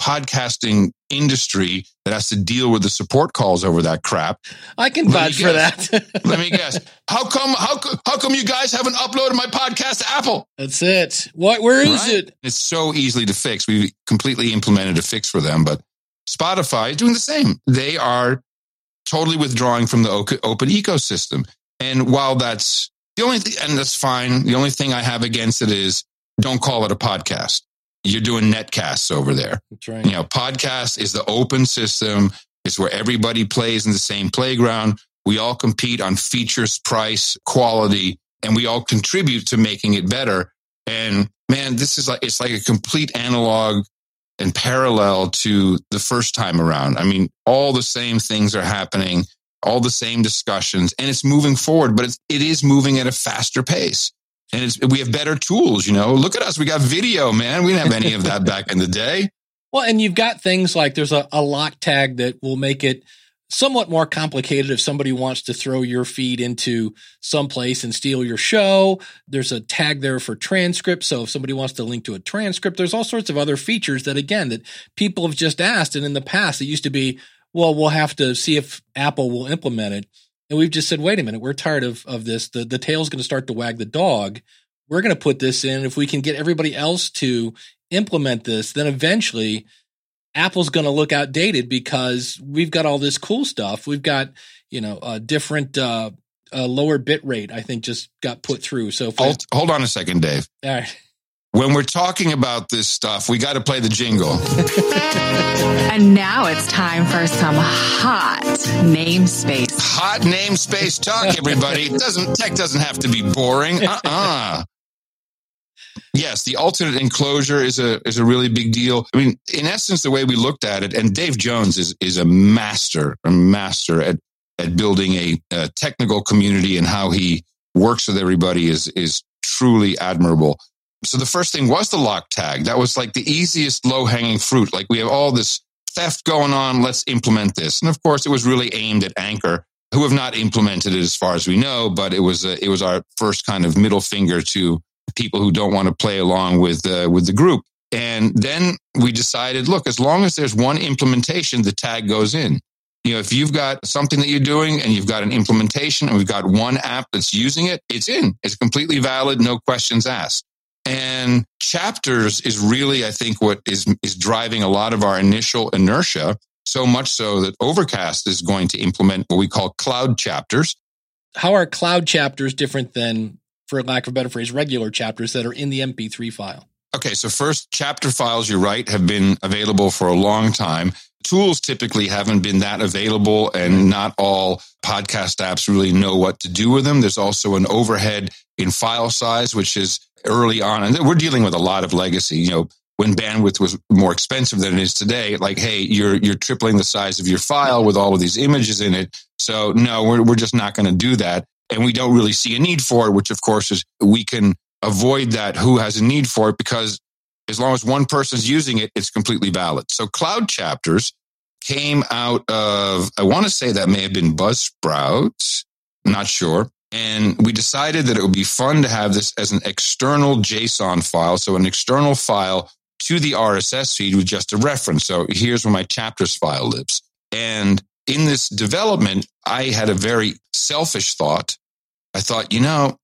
podcasting industry that has to deal with the support calls over that crap. I can vouch for that. [LAUGHS] let me guess. How come? How how come you guys haven't uploaded my podcast to Apple? That's it. What? Where is right? it? It's so easily to fix. We've completely implemented a fix for them, but Spotify is doing the same. They are totally withdrawing from the open ecosystem. And while that's the only thing, and that's fine. The only thing I have against it is don't call it a podcast. You're doing netcasts over there. That's right. You know, podcast is the open system. It's where everybody plays in the same playground. We all compete on features, price, quality, and we all contribute to making it better. And man, this is like, it's like a complete analog and parallel to the first time around. I mean, all the same things are happening, all the same discussions, and it's moving forward, but it's, it is moving at a faster pace. And we have better tools, you know. Look at us. We got video, man. We didn't have any of that back in the day. [LAUGHS] Well, and you've got things like there's a, a lock tag that will make it somewhat more complicated if somebody wants to throw your feed into some place and steal your show. There's a tag there for transcript. So if somebody wants to link to a transcript, there's all sorts of other features that again that people have just asked. And in the past, it used to be, well, we'll have to see if Apple will implement it. And we've just said, wait a minute, we're tired of, of this. The the tail's going to start to wag the dog. We're going to put this in. If we can get everybody else to implement this, then eventually Apple's going to look outdated because we've got all this cool stuff. We've got, you know, a different, uh, a lower bit rate, I think just got put through. So hold, hold on a second, Dave. All right. When we're talking about this stuff, we got to play the jingle. [LAUGHS] and now it's time for some hot namespace. Hot namespace talk, everybody. It doesn't tech doesn't have to be boring. Uh-uh. Yes, the alternate enclosure is a is a really big deal. I mean, in essence, the way we looked at it, and Dave Jones is is a master, a master at at building a, a technical community and how he works with everybody is is truly admirable. So the first thing was the lock tag. That was like the easiest low hanging fruit. Like we have all this theft going on. Let's implement this. And of course, it was really aimed at Anchor, who have not implemented it as far as we know. But it was a, it was our first kind of middle finger to people who don't want to play along with uh, with the group. And then we decided, look, as long as there's one implementation, the tag goes in. You know, if you've got something that you're doing and you've got an implementation and we've got one app that's using it, it's in. It's completely valid, no questions asked. And chapters is really, I think, what is is driving a lot of our initial inertia. So much so that Overcast is going to implement what we call cloud chapters. How are cloud chapters different than for lack of a better phrase, regular chapters that are in the MP3 file. Okay, so first, chapter files, you're right, have been available for a long time. Tools typically haven't been that available, and not all podcast apps really know what to do with them. There's also an overhead in file size, which is early on, and we're dealing with a lot of legacy. You know, when bandwidth was more expensive than it is today, like, hey, you're you're tripling the size of your file with all of these images in it. So no, we're we're just not going to do that and we don't really see a need for it, which of course is we can avoid that who has a need for it because as long as one person's using it, it's completely valid. So cloud chapters came out of, I want to say that may have been Buzzsprout. Not sure. And we decided that it would be fun to have this as an external JSON file. So an external file to the RSS feed with just a reference. So here's where my chapters file lives. And in this development, I had a very selfish thought. I thought, you know,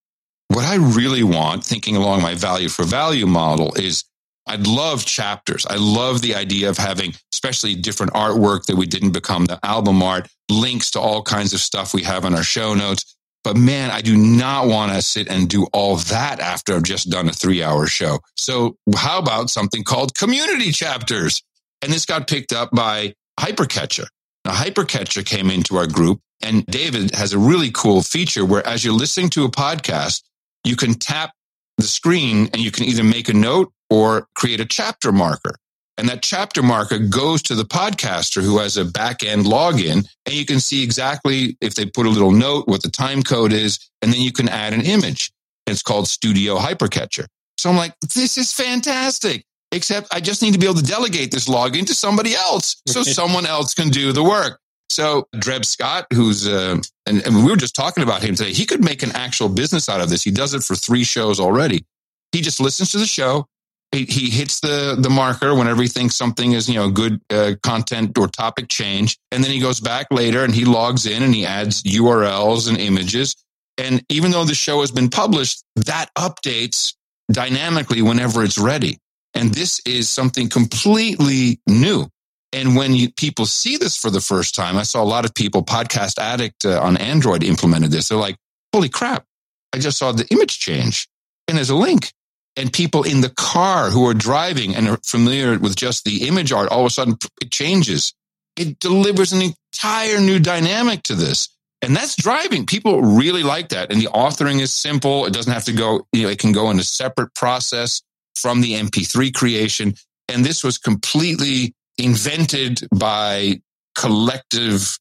what I really want, thinking along my value for value model, is I'd love chapters. I love the idea of having, especially different artwork that we didn't become the album art, links to all kinds of stuff we have on our show notes. But man, I do not want to sit and do all that after I've just done a three hour show. So how about something called community chapters? And this got picked up by Hypercatcher. Now, Hypercatcher came into our group and David has a really cool feature where as you're listening to a podcast, you can tap the screen and you can either make a note or create a chapter marker. And that chapter marker goes to the podcaster who has a back end login and you can see exactly if they put a little note, what the time code is, and then you can add an image. It's called Studio Hypercatcher. So I'm like, this is fantastic. Except I just need to be able to delegate this login to somebody else so someone else can do the work. So Dreb Scott, who's, uh, and, and we were just talking about him today, he could make an actual business out of this. He does it for three shows already. He just listens to the show. He, he hits the, the marker whenever he thinks something is, you know, good uh, content or topic change. And then he goes back later and he logs in and he adds URLs and images. And even though the show has been published, that updates dynamically whenever it's ready. And this is something completely new. And when you, people see this for the first time, I saw a lot of people, Podcast Addict uh, on Android implemented this. They're like, holy crap, I just saw the image change and there's a link. And people in the car who are driving and are familiar with just the image art, all of a sudden it changes. It delivers an entire new dynamic to this. And that's driving. People really like that. And the authoring is simple. It doesn't have to go, you know, it can go in a separate process from the MP3 creation. And this was completely invented by collective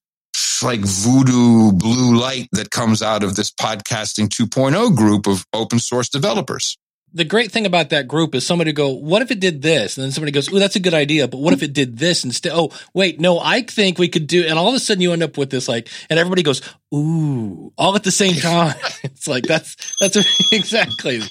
like voodoo blue light that comes out of this podcasting 2.0 group of open source developers. The great thing about that group is somebody go, what if it did this? And then somebody goes, oh, that's a good idea. But what if it did this instead? Oh, wait, no, I think we could do, and all of a sudden you end up with this like, and everybody goes, ooh, all at the same [LAUGHS] time. it's like, that's, that's [LAUGHS] exactly.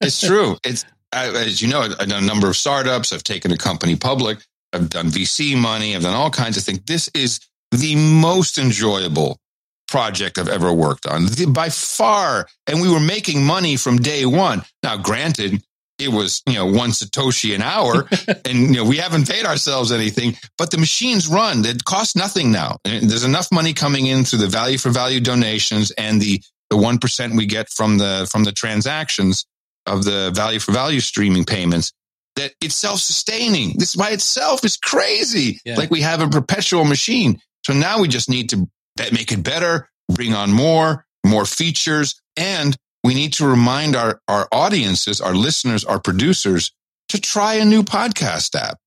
it's true. It's, as you know, I've done a number of startups. I've taken a company public. I've done VC money. I've done all kinds of things. This is the most enjoyable project I've ever worked on by far. And we were making money from day one. Now, granted, it was, you know, one Satoshi an hour [LAUGHS] and, you know, we haven't paid ourselves anything, but the machines run. It costs nothing now. And there's enough money coming in through the value for value donations and the, the 1% we get from the, from the transactions of the value for value streaming payments that it's self-sustaining. This by itself is crazy. Yeah. Like we have a perpetual machine. So now we just need to make it better, bring on more, more features, and we need to remind our, our audiences, our listeners, our producers to try a new podcast app.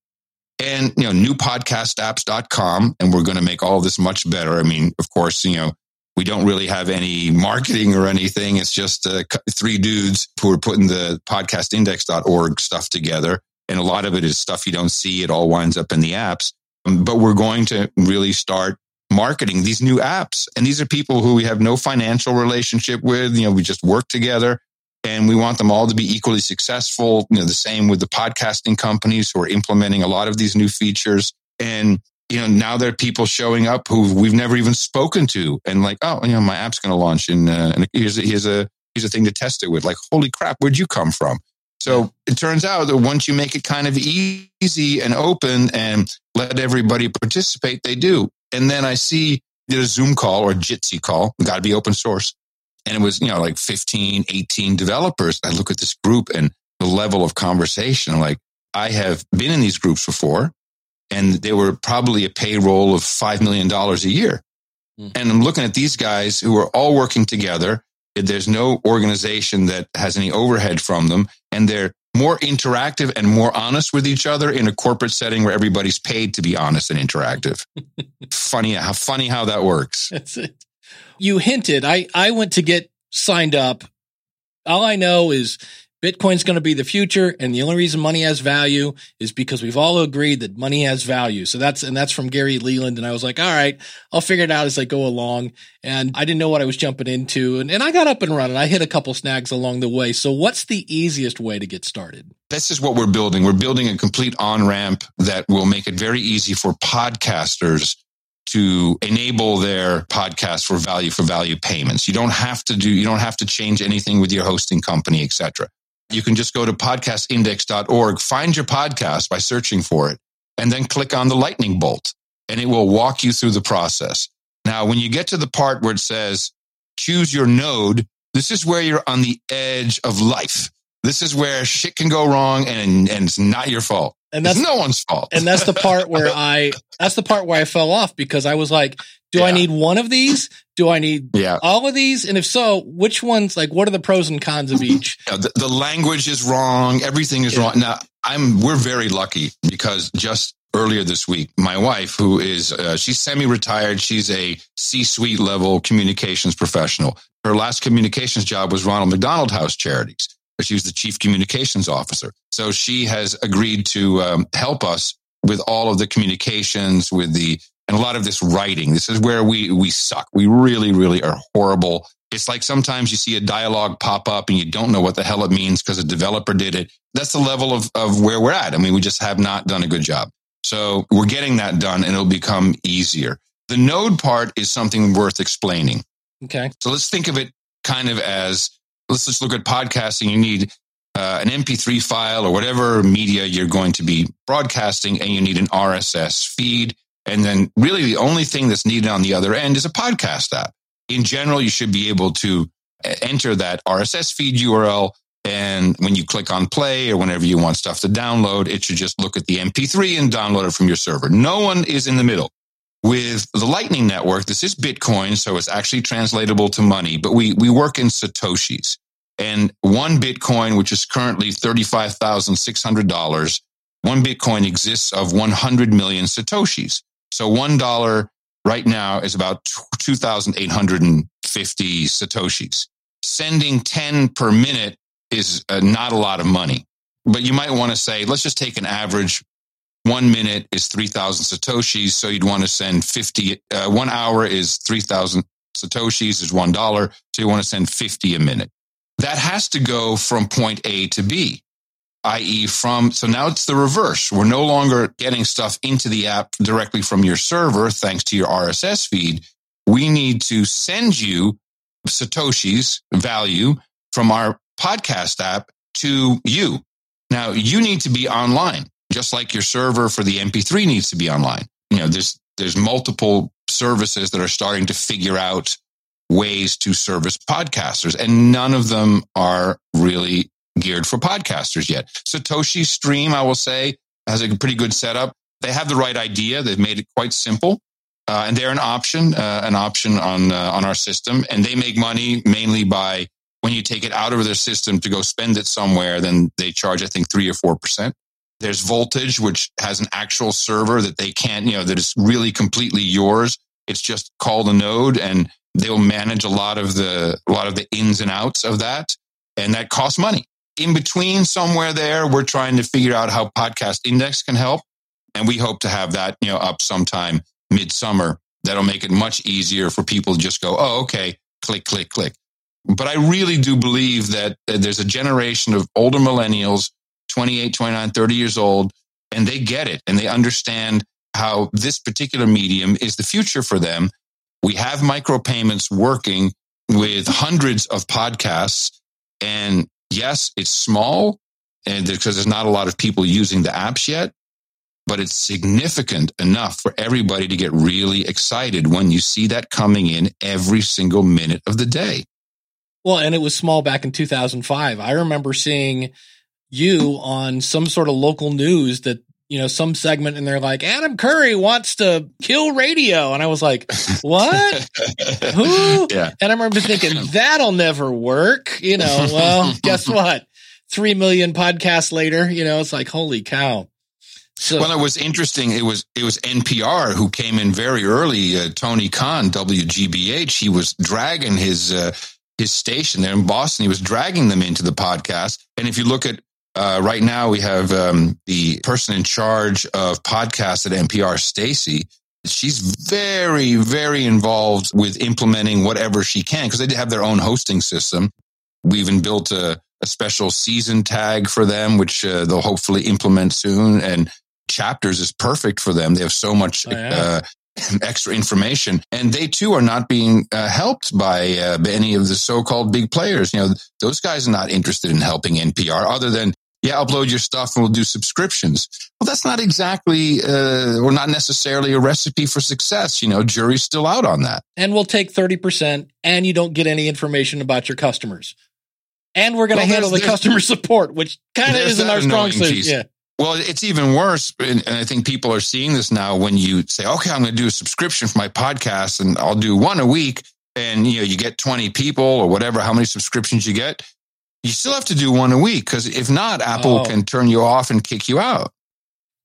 And, you know, newpodcastapps.com. And we're going to make all this much better. I mean, of course, you know, we don't really have any marketing or anything. It's just uh, three dudes who are putting the podcastindex.org stuff together. And a lot of it is stuff you don't see. It all winds up in the apps. Um, but we're going to really start marketing these new apps. And these are people who we have no financial relationship with. You know, we just work together and we want them all to be equally successful. You know, the same with the podcasting companies who are implementing a lot of these new features. And you know, now there are people showing up who we've never even spoken to, and like, oh, you know, my app's going to launch, and, uh, and here's a, here's a here's a thing to test it with. Like, holy crap, where'd you come from? So it turns out that once you make it kind of easy and open and let everybody participate, they do. And then I see did a Zoom call or Jitsi call, got to be open source. And it was, you know, like 15, 18 developers. I look at this group and the level of conversation. like, I have been in these groups before and they were probably a payroll of $5 million a year. Mm. And I'm looking at these guys who are all working together. There's no organization that has any overhead from them, and they're more interactive and more honest with each other in a corporate setting where everybody's paid to be honest and interactive. [LAUGHS] funny how funny how that works. That's it. You hinted I I went to get signed up. All I know is Bitcoin's going to be the future. And the only reason money has value is because we've all agreed that money has value. So that's, and that's from Gary Leland. And I was like, all right, I'll figure it out as I go along. And I didn't know what I was jumping into. And, and I got up and running. I hit a couple snags along the way. So what's the easiest way to get started? This is what we're building. We're building a complete on ramp that will make it very easy for podcasters to enable their podcast for value for value payments. You don't have to do, you don't have to change anything with your hosting company, etc. You can just go to podcastindex.org, find your podcast by searching for it, and then click on the lightning bolt and it will walk you through the process. Now, when you get to the part where it says choose your node, this is where you're on the edge of life. This is where shit can go wrong and, and it's not your fault. And that's it's no one's fault. and that's the part [LAUGHS] where I that's the part where I fell off because I was like, do I Yeah. need one of these? Do I need yeah. all of these? And if so, which ones like what are the pros and cons of each? [LAUGHS] Yeah, the, the language is wrong. Everything is Yeah. wrong. Now, I'm we're very lucky because just earlier this week, my wife, who is uh, she's semi-retired, she's a C-suite level communications professional. Her last communications job was Ronald McDonald House Charities, she was the chief communications officer. So she has agreed to um, help us with all of the communications, with the and a lot of this writing. This is where we we suck. We really, really are horrible it's like sometimes you see a dialogue pop up and you don't know what the hell it means because a developer did it. That's the level of, of where we're at. I mean, we just have not done a good job. So we're getting that done and it'll become easier. The node part is something worth explaining. Okay. So let's think of it kind of as let's just look at podcasting. You need uh, an MP3 file or whatever media you're going to be broadcasting, and you need an RSS feed. And then, really, the only thing that's needed on the other end is a podcast app. In general, you should be able to uh, enter that RSS feed URL. And when you click on play or whenever you want stuff to download, it should just look at the MP3 and download it from your server. No one is in the middle with the Lightning Network, this is Bitcoin, so it's actually translatable to money, but we, we work in Satoshis. And one Bitcoin, which is currently $35,600, one Bitcoin exists of 100 million Satoshis. So $1 right now is about 2,850 Satoshis. Sending 10 per minute is uh, not a lot of money. But you might want to say, let's just take an average one minute is 3,000 Satoshis. So you'd want to send 50, uh, one hour is 3,000 Satoshis is $1. So you want to send 50 a minute. That has to go from point A to B, i.e. from, so now it's the reverse. We're no longer getting stuff into the app directly from your server, thanks to your RSS feed. We need to send you Satoshis value from our podcast app to you. Now you need to be online just like your server for the MP3 needs to be online. You know, there's there's multiple services that are starting to figure out ways to service podcasters, and none of them are really geared for podcasters yet. Satoshi Stream, I will say, has a pretty good setup. They have the right idea. They've made it quite simple. Uh, and they're an option, uh, an option on uh, on our system, and they make money mainly by when you take it out of their system to go spend it somewhere. Then they charge, I think, three or four percent. There's Voltage, which has an actual server that they can't, you know, that is really completely yours. It's just called a node, and they'll manage a lot of the a lot of the ins and outs of that, and that costs money. In between, somewhere there, we're trying to figure out how Podcast Index can help, and we hope to have that, you know, up sometime midsummer. That'll make it much easier for people to just go, oh, okay, click, click, click. But I really do believe that there's a generation of older millennials 28, 29, 30 years old, and they get it and they understand how this particular medium is the future for them. We have micropayments working with hundreds of podcasts. And yes, it's small and because there's not a lot of people using the apps yet, but it's significant enough for everybody to get really excited when you see that coming in every single minute of the day. Well, and it was small back in 2005. I remember seeing you on some sort of local news that, you know, some segment and they're like, Adam Curry wants to kill radio. And I was like, [LAUGHS] what? Who? Yeah. And I remember thinking, that'll never work. You know, well, [LAUGHS] guess what? Three million podcasts later, you know, it's like, holy cow. So, Well, it was interesting. It was it was NPR who came in very early. Uh, Tony Kahn, WGBH, he was dragging his uh, his station there in Boston. He was dragging them into the podcast. And if you look at uh, right now, we have um, the person in charge of podcasts at NPR, Stacy. She's very, very involved with implementing whatever she can because they have their own hosting system. We even built a, a special season tag for them, which uh, they'll hopefully implement soon. And chapters is perfect for them. They have so much Oh, yeah. uh, extra information, and they too are not being uh, helped by uh, any of the so-called big players. You know, those guys are not interested in helping NPR, other than yeah, upload your stuff and we'll do subscriptions. Well, that's not exactly, uh, or not necessarily a recipe for success. You know, jury's still out on that. and we'll take 30% and you don't get any information about your customers. And we're going to Well, handle the customer [LAUGHS] support, which kind of isn't our strong suit. Yeah. Well, it's even worse. And I think people are seeing this now when you say, okay, I'm going to do a subscription for my podcast and I'll do one a week. And, you know, you get 20 people or whatever, how many subscriptions you get. You still have to do one a week because if not, Apple Oh. can turn you off and kick you out.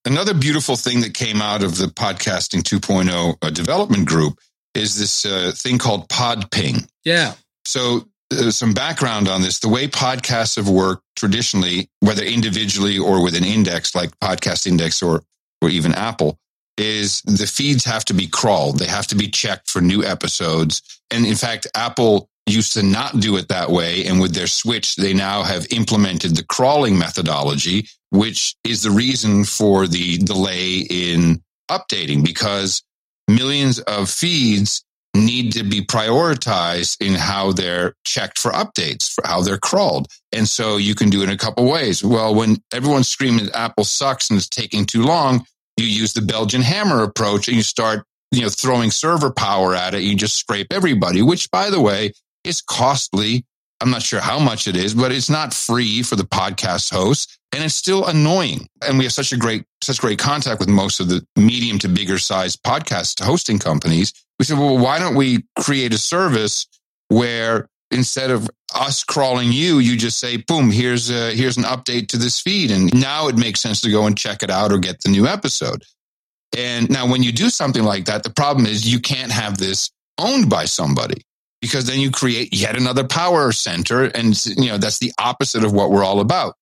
Another beautiful thing that came out of the podcasting 2.0 uh, development group is this uh, thing called Podping. Yeah. So, Uh, some background on this. The way podcasts have worked traditionally, whether individually or with an index like Podcast Index or, or even Apple, is the feeds have to be crawled. They have to be checked for new episodes. And in fact, Apple used to not do it that way. And with their switch, they now have implemented the crawling methodology, which is the reason for the delay in updating because millions of feeds need to be prioritized in how they're checked for updates, for how they're crawled. And so you can do it in a couple ways. Well, when everyone's screaming that Apple sucks and it's taking too long, you use the Belgian hammer approach and you start, you know, throwing server power at it. You just scrape everybody, which by the way is costly. I'm not sure how much it is, but it's not free for the podcast hosts and it's still annoying. And we have such a great, such great contact with most of the medium to bigger size podcast hosting companies. We said, well, why don't we create a service where instead of us crawling you, you just say, boom, here's a, here's an update to this feed. And now it makes sense to go and check it out or get the new episode. And now when you do something like that, the problem is you can't have this owned by somebody because then you create yet another power center. And, you know, that's the opposite of what we're all about.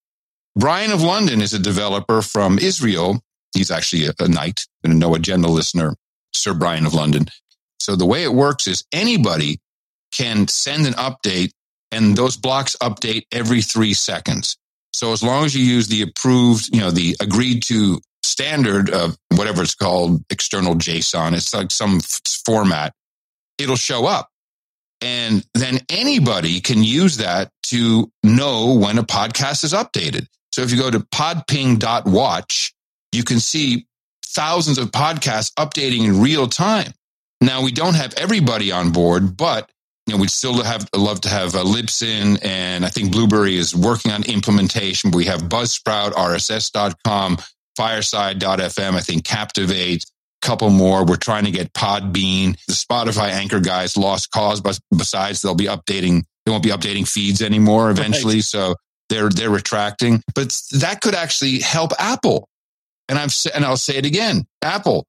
Brian of London is a developer from Israel. He's actually a, a knight and a no agenda listener, Sir Brian of London. So the way it works is anybody can send an update and those blocks update every three seconds. So as long as you use the approved, you know, the agreed to standard of whatever it's called, external JSON, it's like some f- format, it'll show up. And then anybody can use that to know when a podcast is updated. So if you go to podping.watch, you can see thousands of podcasts updating in real time. Now we don't have everybody on board, but you know, we'd still have love to have uh, Libsyn, and I think Blueberry is working on implementation. We have Buzzsprout, RSS.com, Fireside.fm, I think Captivate, a couple more. We're trying to get Podbean. The Spotify anchor guys lost cause, but besides, they'll be updating. They won't be updating feeds anymore eventually, so they're they're retracting. But that could actually help Apple. And I've and I'll say it again, Apple,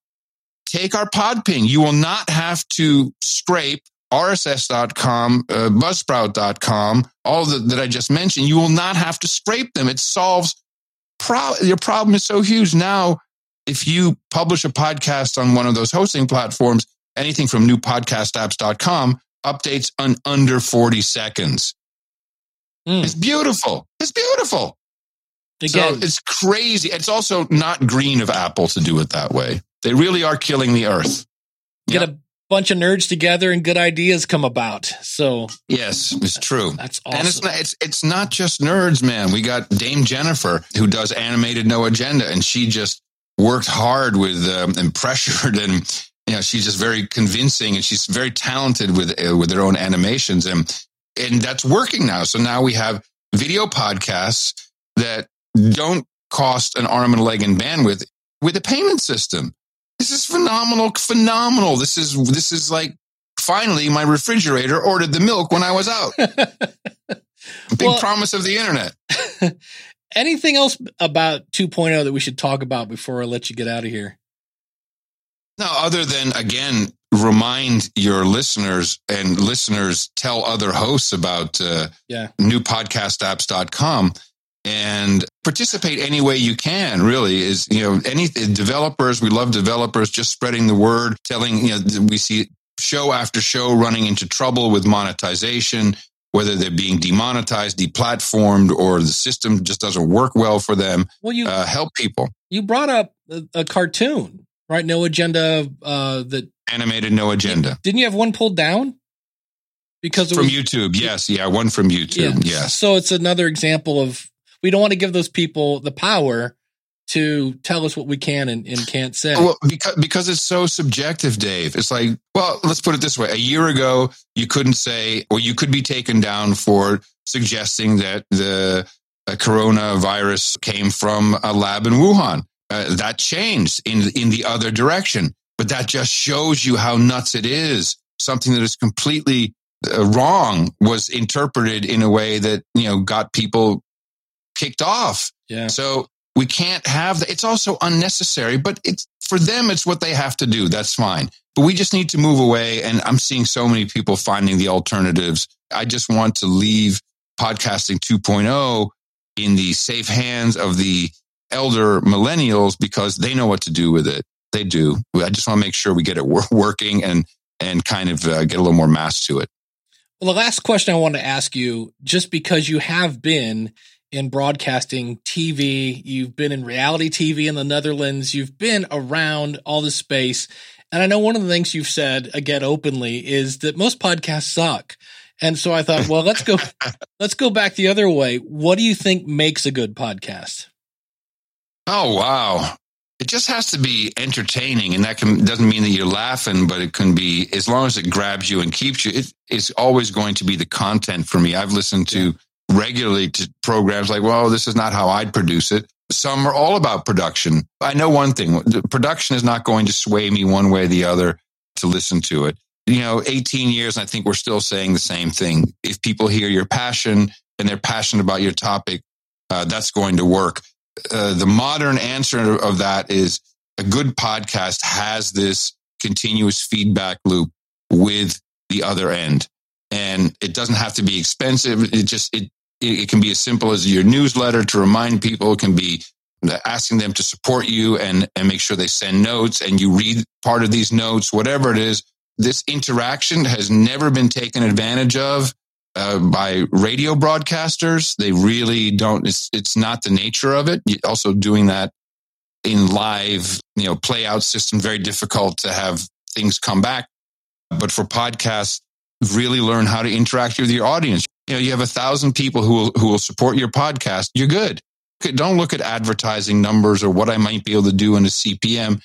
take our Podping. You will not have to scrape RSS.com, uh, Buzzsprout.com, all the, that I just mentioned. You will not have to scrape them. It solves pro- your problem is so huge now. If you publish a podcast on one of those hosting platforms, anything from newpodcastapps.com updates on under 40 seconds. Mm. It's beautiful. It's beautiful. Again, So it's crazy. It's also not green of Apple to do it that way. They really are killing the earth. get Yep. a bunch of nerds together and good ideas come about. So Yes, it's true. that's And it's awesome. not, it's it's not just nerds, man. We got Dame Jennifer who does animated no agenda, and she just worked hard with um, and [LAUGHS] pressured, and you know she's just very convincing, and she's very talented with uh, with her own animations, and and that's working now. So now we have video podcasts that don't cost an arm and a leg in bandwidth with a payment system. This is phenomenal, phenomenal. This is this is like finally my refrigerator ordered the milk when I was out. [LAUGHS] Big Well- promise of the internet. [LAUGHS] Anything else about 2.0 that we should talk about before I let you get out of here? No, other than again, remind your listeners and listeners tell other hosts about uh, Yeah. newpodcastapps.com and participate any way you can really is you know any developers we love developers just spreading the word telling you know we see show after show running into trouble with monetization whether they're being demonetized deplatformed or the system just doesn't work well for them. Well, you uh, help people. you brought up a, a cartoon, right? No agenda. Uh, that animated no agenda. Didn't you have one pulled down? Because from was, youtube yes yeah one from youtube yes. So it's another example of we don't want to give those people the power to tell us what we can and, and can't say. Well, because because it's so subjective, Dave. It's like, well, let's put it this way: a year ago, you couldn't say, or you could be taken down for suggesting that the uh, coronavirus came from a lab in Wuhan. Uh, that changed in in the other direction, but that just shows you how nuts it is. Something that is completely uh, wrong was interpreted in a way that you know got people kicked off. yeah. So we can't have that. It's also unnecessary, but it's for them, it's what they have to do. That's fine. But we just need to move away. And I'm seeing so many people finding the alternatives. I just want to leave podcasting 2.0 in the safe hands of the elder millennials because they know what to do with it. They do. I just want to make sure we get it working and, and kind of uh, get a little more mass to it. Well, the last question I want to ask you, just because you have been in broadcasting TV, you've been in reality TV in the Netherlands, you've been around all the space. And I know one of the things you've said uh, again openly is that most podcasts suck. And so I thought, well, let's go [LAUGHS] let's go back the other way. What do you think makes a good podcast? Oh wow. It just has to be entertaining and that can doesn't mean that you're laughing, but it can be as long as it grabs you and keeps you, it, it's always going to be the content for me. I've listened to regularly to programs like, well, this is not how I'd produce it. Some are all about production. I know one thing, production is not going to sway me one way or the other to listen to it. You know, 18 years, I think we're still saying the same thing. If people hear your passion and they're passionate about your topic, uh, that's going to work. Uh, the modern answer of that is a good podcast has this continuous feedback loop with the other end. And it doesn't have to be expensive. It just, it, it can be as simple as your newsletter to remind people. It can be asking them to support you and, and make sure they send notes and you read part of these notes, whatever it is. This interaction has never been taken advantage of uh, by radio broadcasters. They really don't. It's it's not the nature of it. Also, doing that in live, you know, play out system very difficult to have things come back. But for podcasts, really learn how to interact with your audience. You know, you have a thousand people who will who will support your podcast. You're good. Don't look at advertising numbers or what I might be able to do in a CPM.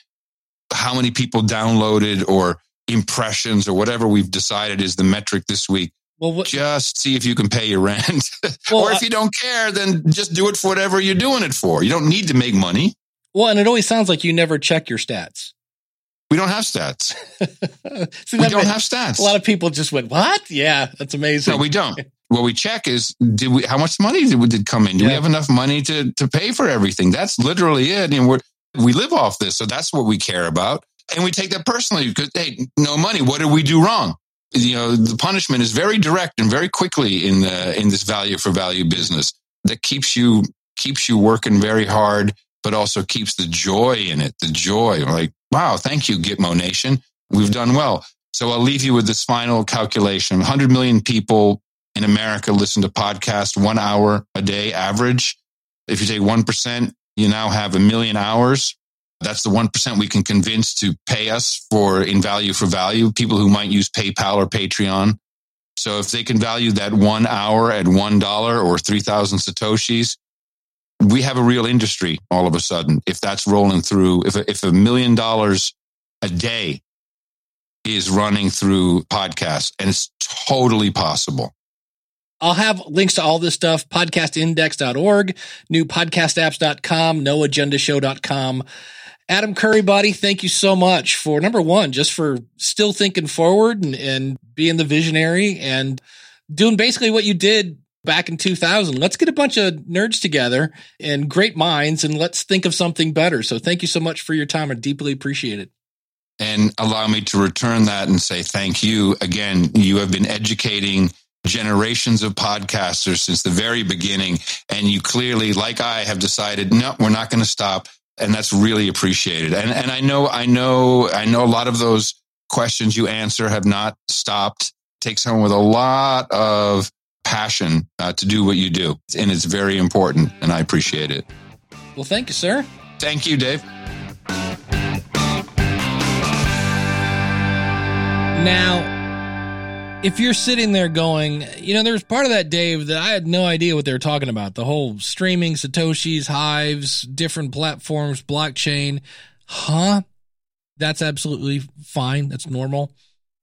How many people downloaded or impressions or whatever we've decided is the metric this week Well, what, just see if you can pay your rent. [LAUGHS] Well, or if you don't care, then just do it for whatever you're doing it for. You don't need to make money. well, and it always sounds like you never check your stats. We don't have stats. [LAUGHS] See, We don't have stats. a lot of people just went, "What? Yeah, that's amazing." no, we don't. What we check is did we how much money did we did come in? Do we have enough money to to pay for everything? That's literally it. And we're we live off this, so that's what we care about. And we take that personally because hey, no money. What did we do wrong? You know, the punishment is very direct and very quickly in the in this value for value business that keeps you keeps you working very hard, but also keeps the joy in it. The joy, like wow, thank you, Gitmo Nation. We've done well. So I'll leave you with this final calculation: 100 million people in America listen to podcasts one hour a day average. If you take 1%, you now have a million hours. That's the 1% we can convince to pay us for in value for value, people who might use PayPal or Patreon. So if they can value that one hour at $1 or 3,000 Satoshis, we have a real industry all of a sudden. If that's rolling through, if a, if a million dollars a day is running through podcasts and it's totally possible. I'll have links to all this stuff, podcastindex.org, newpodcastapps.com, noagendashow.com. Adam Curry, buddy, thank you so much for number one, just for still thinking forward and, and being the visionary and doing basically what you did back in 2000. Let's get a bunch of nerds together and great minds and let's think of something better. So thank you so much for your time. I deeply appreciate it. and allow me to return that and say thank you again. You have been educating generations of podcasters since the very beginning. And you clearly, like I, have decided, no, we're not going to stop. And that's really appreciated. And, and I know, I know, I know a lot of those questions you answer have not stopped. Takes someone with a lot of passion uh, to do what you do. And it's very important. And I appreciate it. Well, thank you, sir. Thank you, Dave. Now, if you're sitting there going, you know, there's part of that, Dave, that I had no idea what they were talking about. The whole streaming, Satoshis, hives, different platforms, blockchain. Huh? That's absolutely fine. That's normal.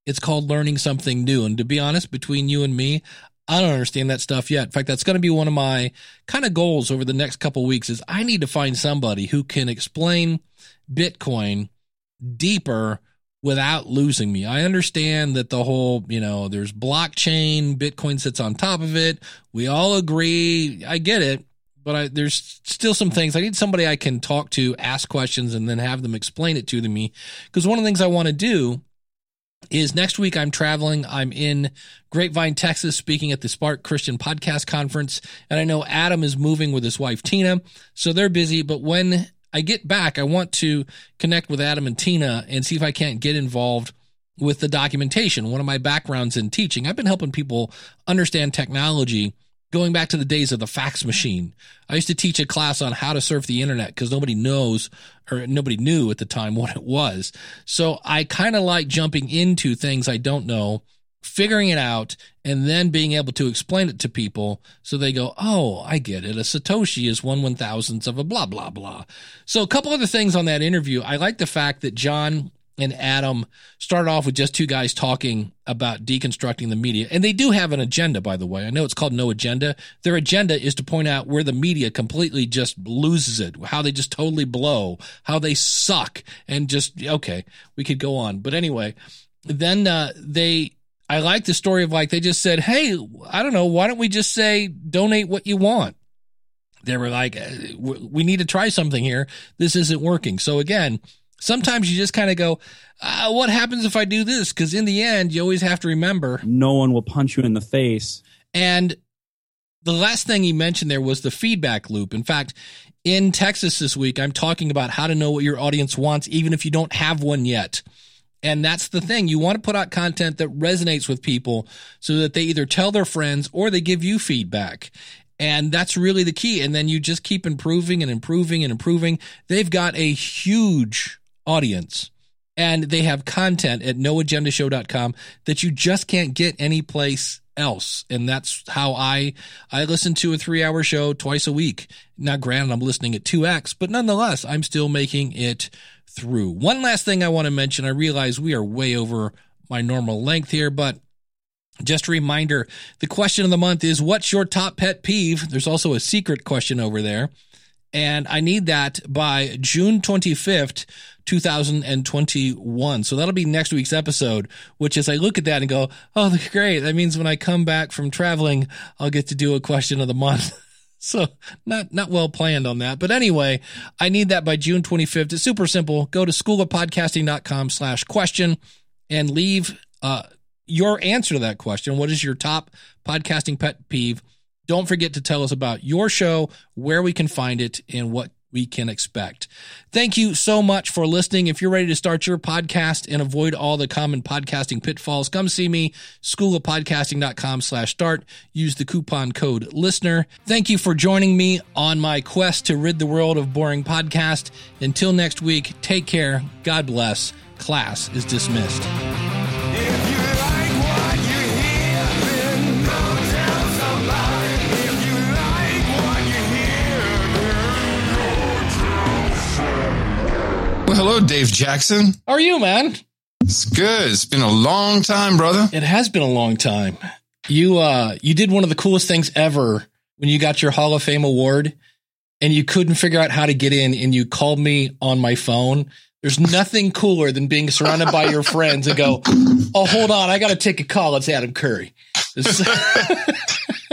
It's called learning something new. And to be honest, between you and me, I don't understand that stuff yet. In fact, that's going to be one of my kind of goals over the next couple weeks is I need to find somebody who can explain Bitcoin deeper without losing me. I understand that the whole, you know, there's blockchain, Bitcoin sits on top of it. We all agree. I get it, but I, there's still some things I need somebody I can talk to, ask questions, and then have them explain it to me. Because one of the things I want to do is next week I'm traveling. I'm in Grapevine, Texas, speaking at the Spark Christian Podcast Conference. And I know Adam is moving with his wife, Tina. So they're busy. But when I get back, I want to connect with Adam and Tina and see if I can't get involved with the documentation. One of my backgrounds in teaching, I've been helping people understand technology going back to the days of the fax machine. I used to teach a class on how to surf the internet because nobody knows or nobody knew at the time [LAUGHS] what it was. So I kind of like jumping into things I don't know figuring it out and then being able to explain it to people so they go, Oh, I get it. A Satoshi is one one thousandth of a blah, blah, blah. So a couple other things on that interview. I like the fact that John and Adam started off with just two guys talking about deconstructing the media. And they do have an agenda, by the way. I know it's called No Agenda. Their agenda is to point out where the media completely just loses it, how they just totally blow, how they suck, and just, okay, we could go on. But anyway, then uh, they I like the story of like they just said, "Hey, I don't know, why don't we just say donate what you want?" They were like, uh, "We need to try something here. This isn't working." So again, sometimes you just kind of go, uh, "What happens if I do this?" Because in the end, you always have to remember, no one will punch you in the face. And the last thing he mentioned there was the feedback loop. In fact, in Texas this week, I'm talking about how to know what your audience wants, even if you don't have one yet. And that's the thing. You want to put out content that resonates with people so that they either tell their friends or they give you feedback. And that's really the key. And then you just keep improving and improving and improving. They've got a huge audience and they have content at noagendashow.com that you just can't get anyplace else. And that's how I, I listen to a three hour show twice a week. Now, granted, I'm listening at 2x, but nonetheless, I'm still making it through. One last thing I want to mention I realize we are way over my normal length here, but just a reminder the question of the month is What's your top pet peeve? There's also a secret question over there. And I need that by June 25th, 2021. So that'll be next week's episode, which is I look at that and go, oh, great. That means when I come back from traveling, I'll get to do a question of the month. [LAUGHS] So not not well planned on that. But anyway, I need that by June 25th. It's super simple. Go to schoolofpodcasting.com slash question and leave uh, your answer to that question. What is your top podcasting pet peeve? Don't forget to tell us about your show, where we can find it, and what we can expect. Thank you so much for listening. If you're ready to start your podcast and avoid all the common podcasting pitfalls, come see me, schoolofpodcasting.com slash start. Use the coupon code listener. Thank you for joining me on my quest to rid the world of boring podcast. Until next week, take care. God bless. Class is dismissed. Hello, Dave Jackson. How are you, man? It's good. It's been a long time, brother. It has been a long time. You uh you did one of the coolest things ever when you got your Hall of Fame award and you couldn't figure out how to get in and you called me on my phone. There's nothing cooler than being surrounded by your friends and go, "Oh, hold on, I got to take a call. It's Adam Curry." [LAUGHS]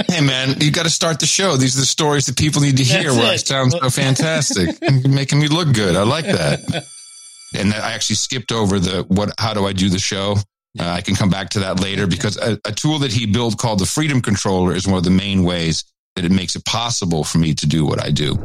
hey, man, you got to start the show. These are the stories that people need to hear. That's where I it. sound so fantastic, You're [LAUGHS] making me look good. I like that. And I actually skipped over the what, how do I do the show? Uh, I can come back to that later because a, a tool that he built called the Freedom Controller is one of the main ways that it makes it possible for me to do what I do.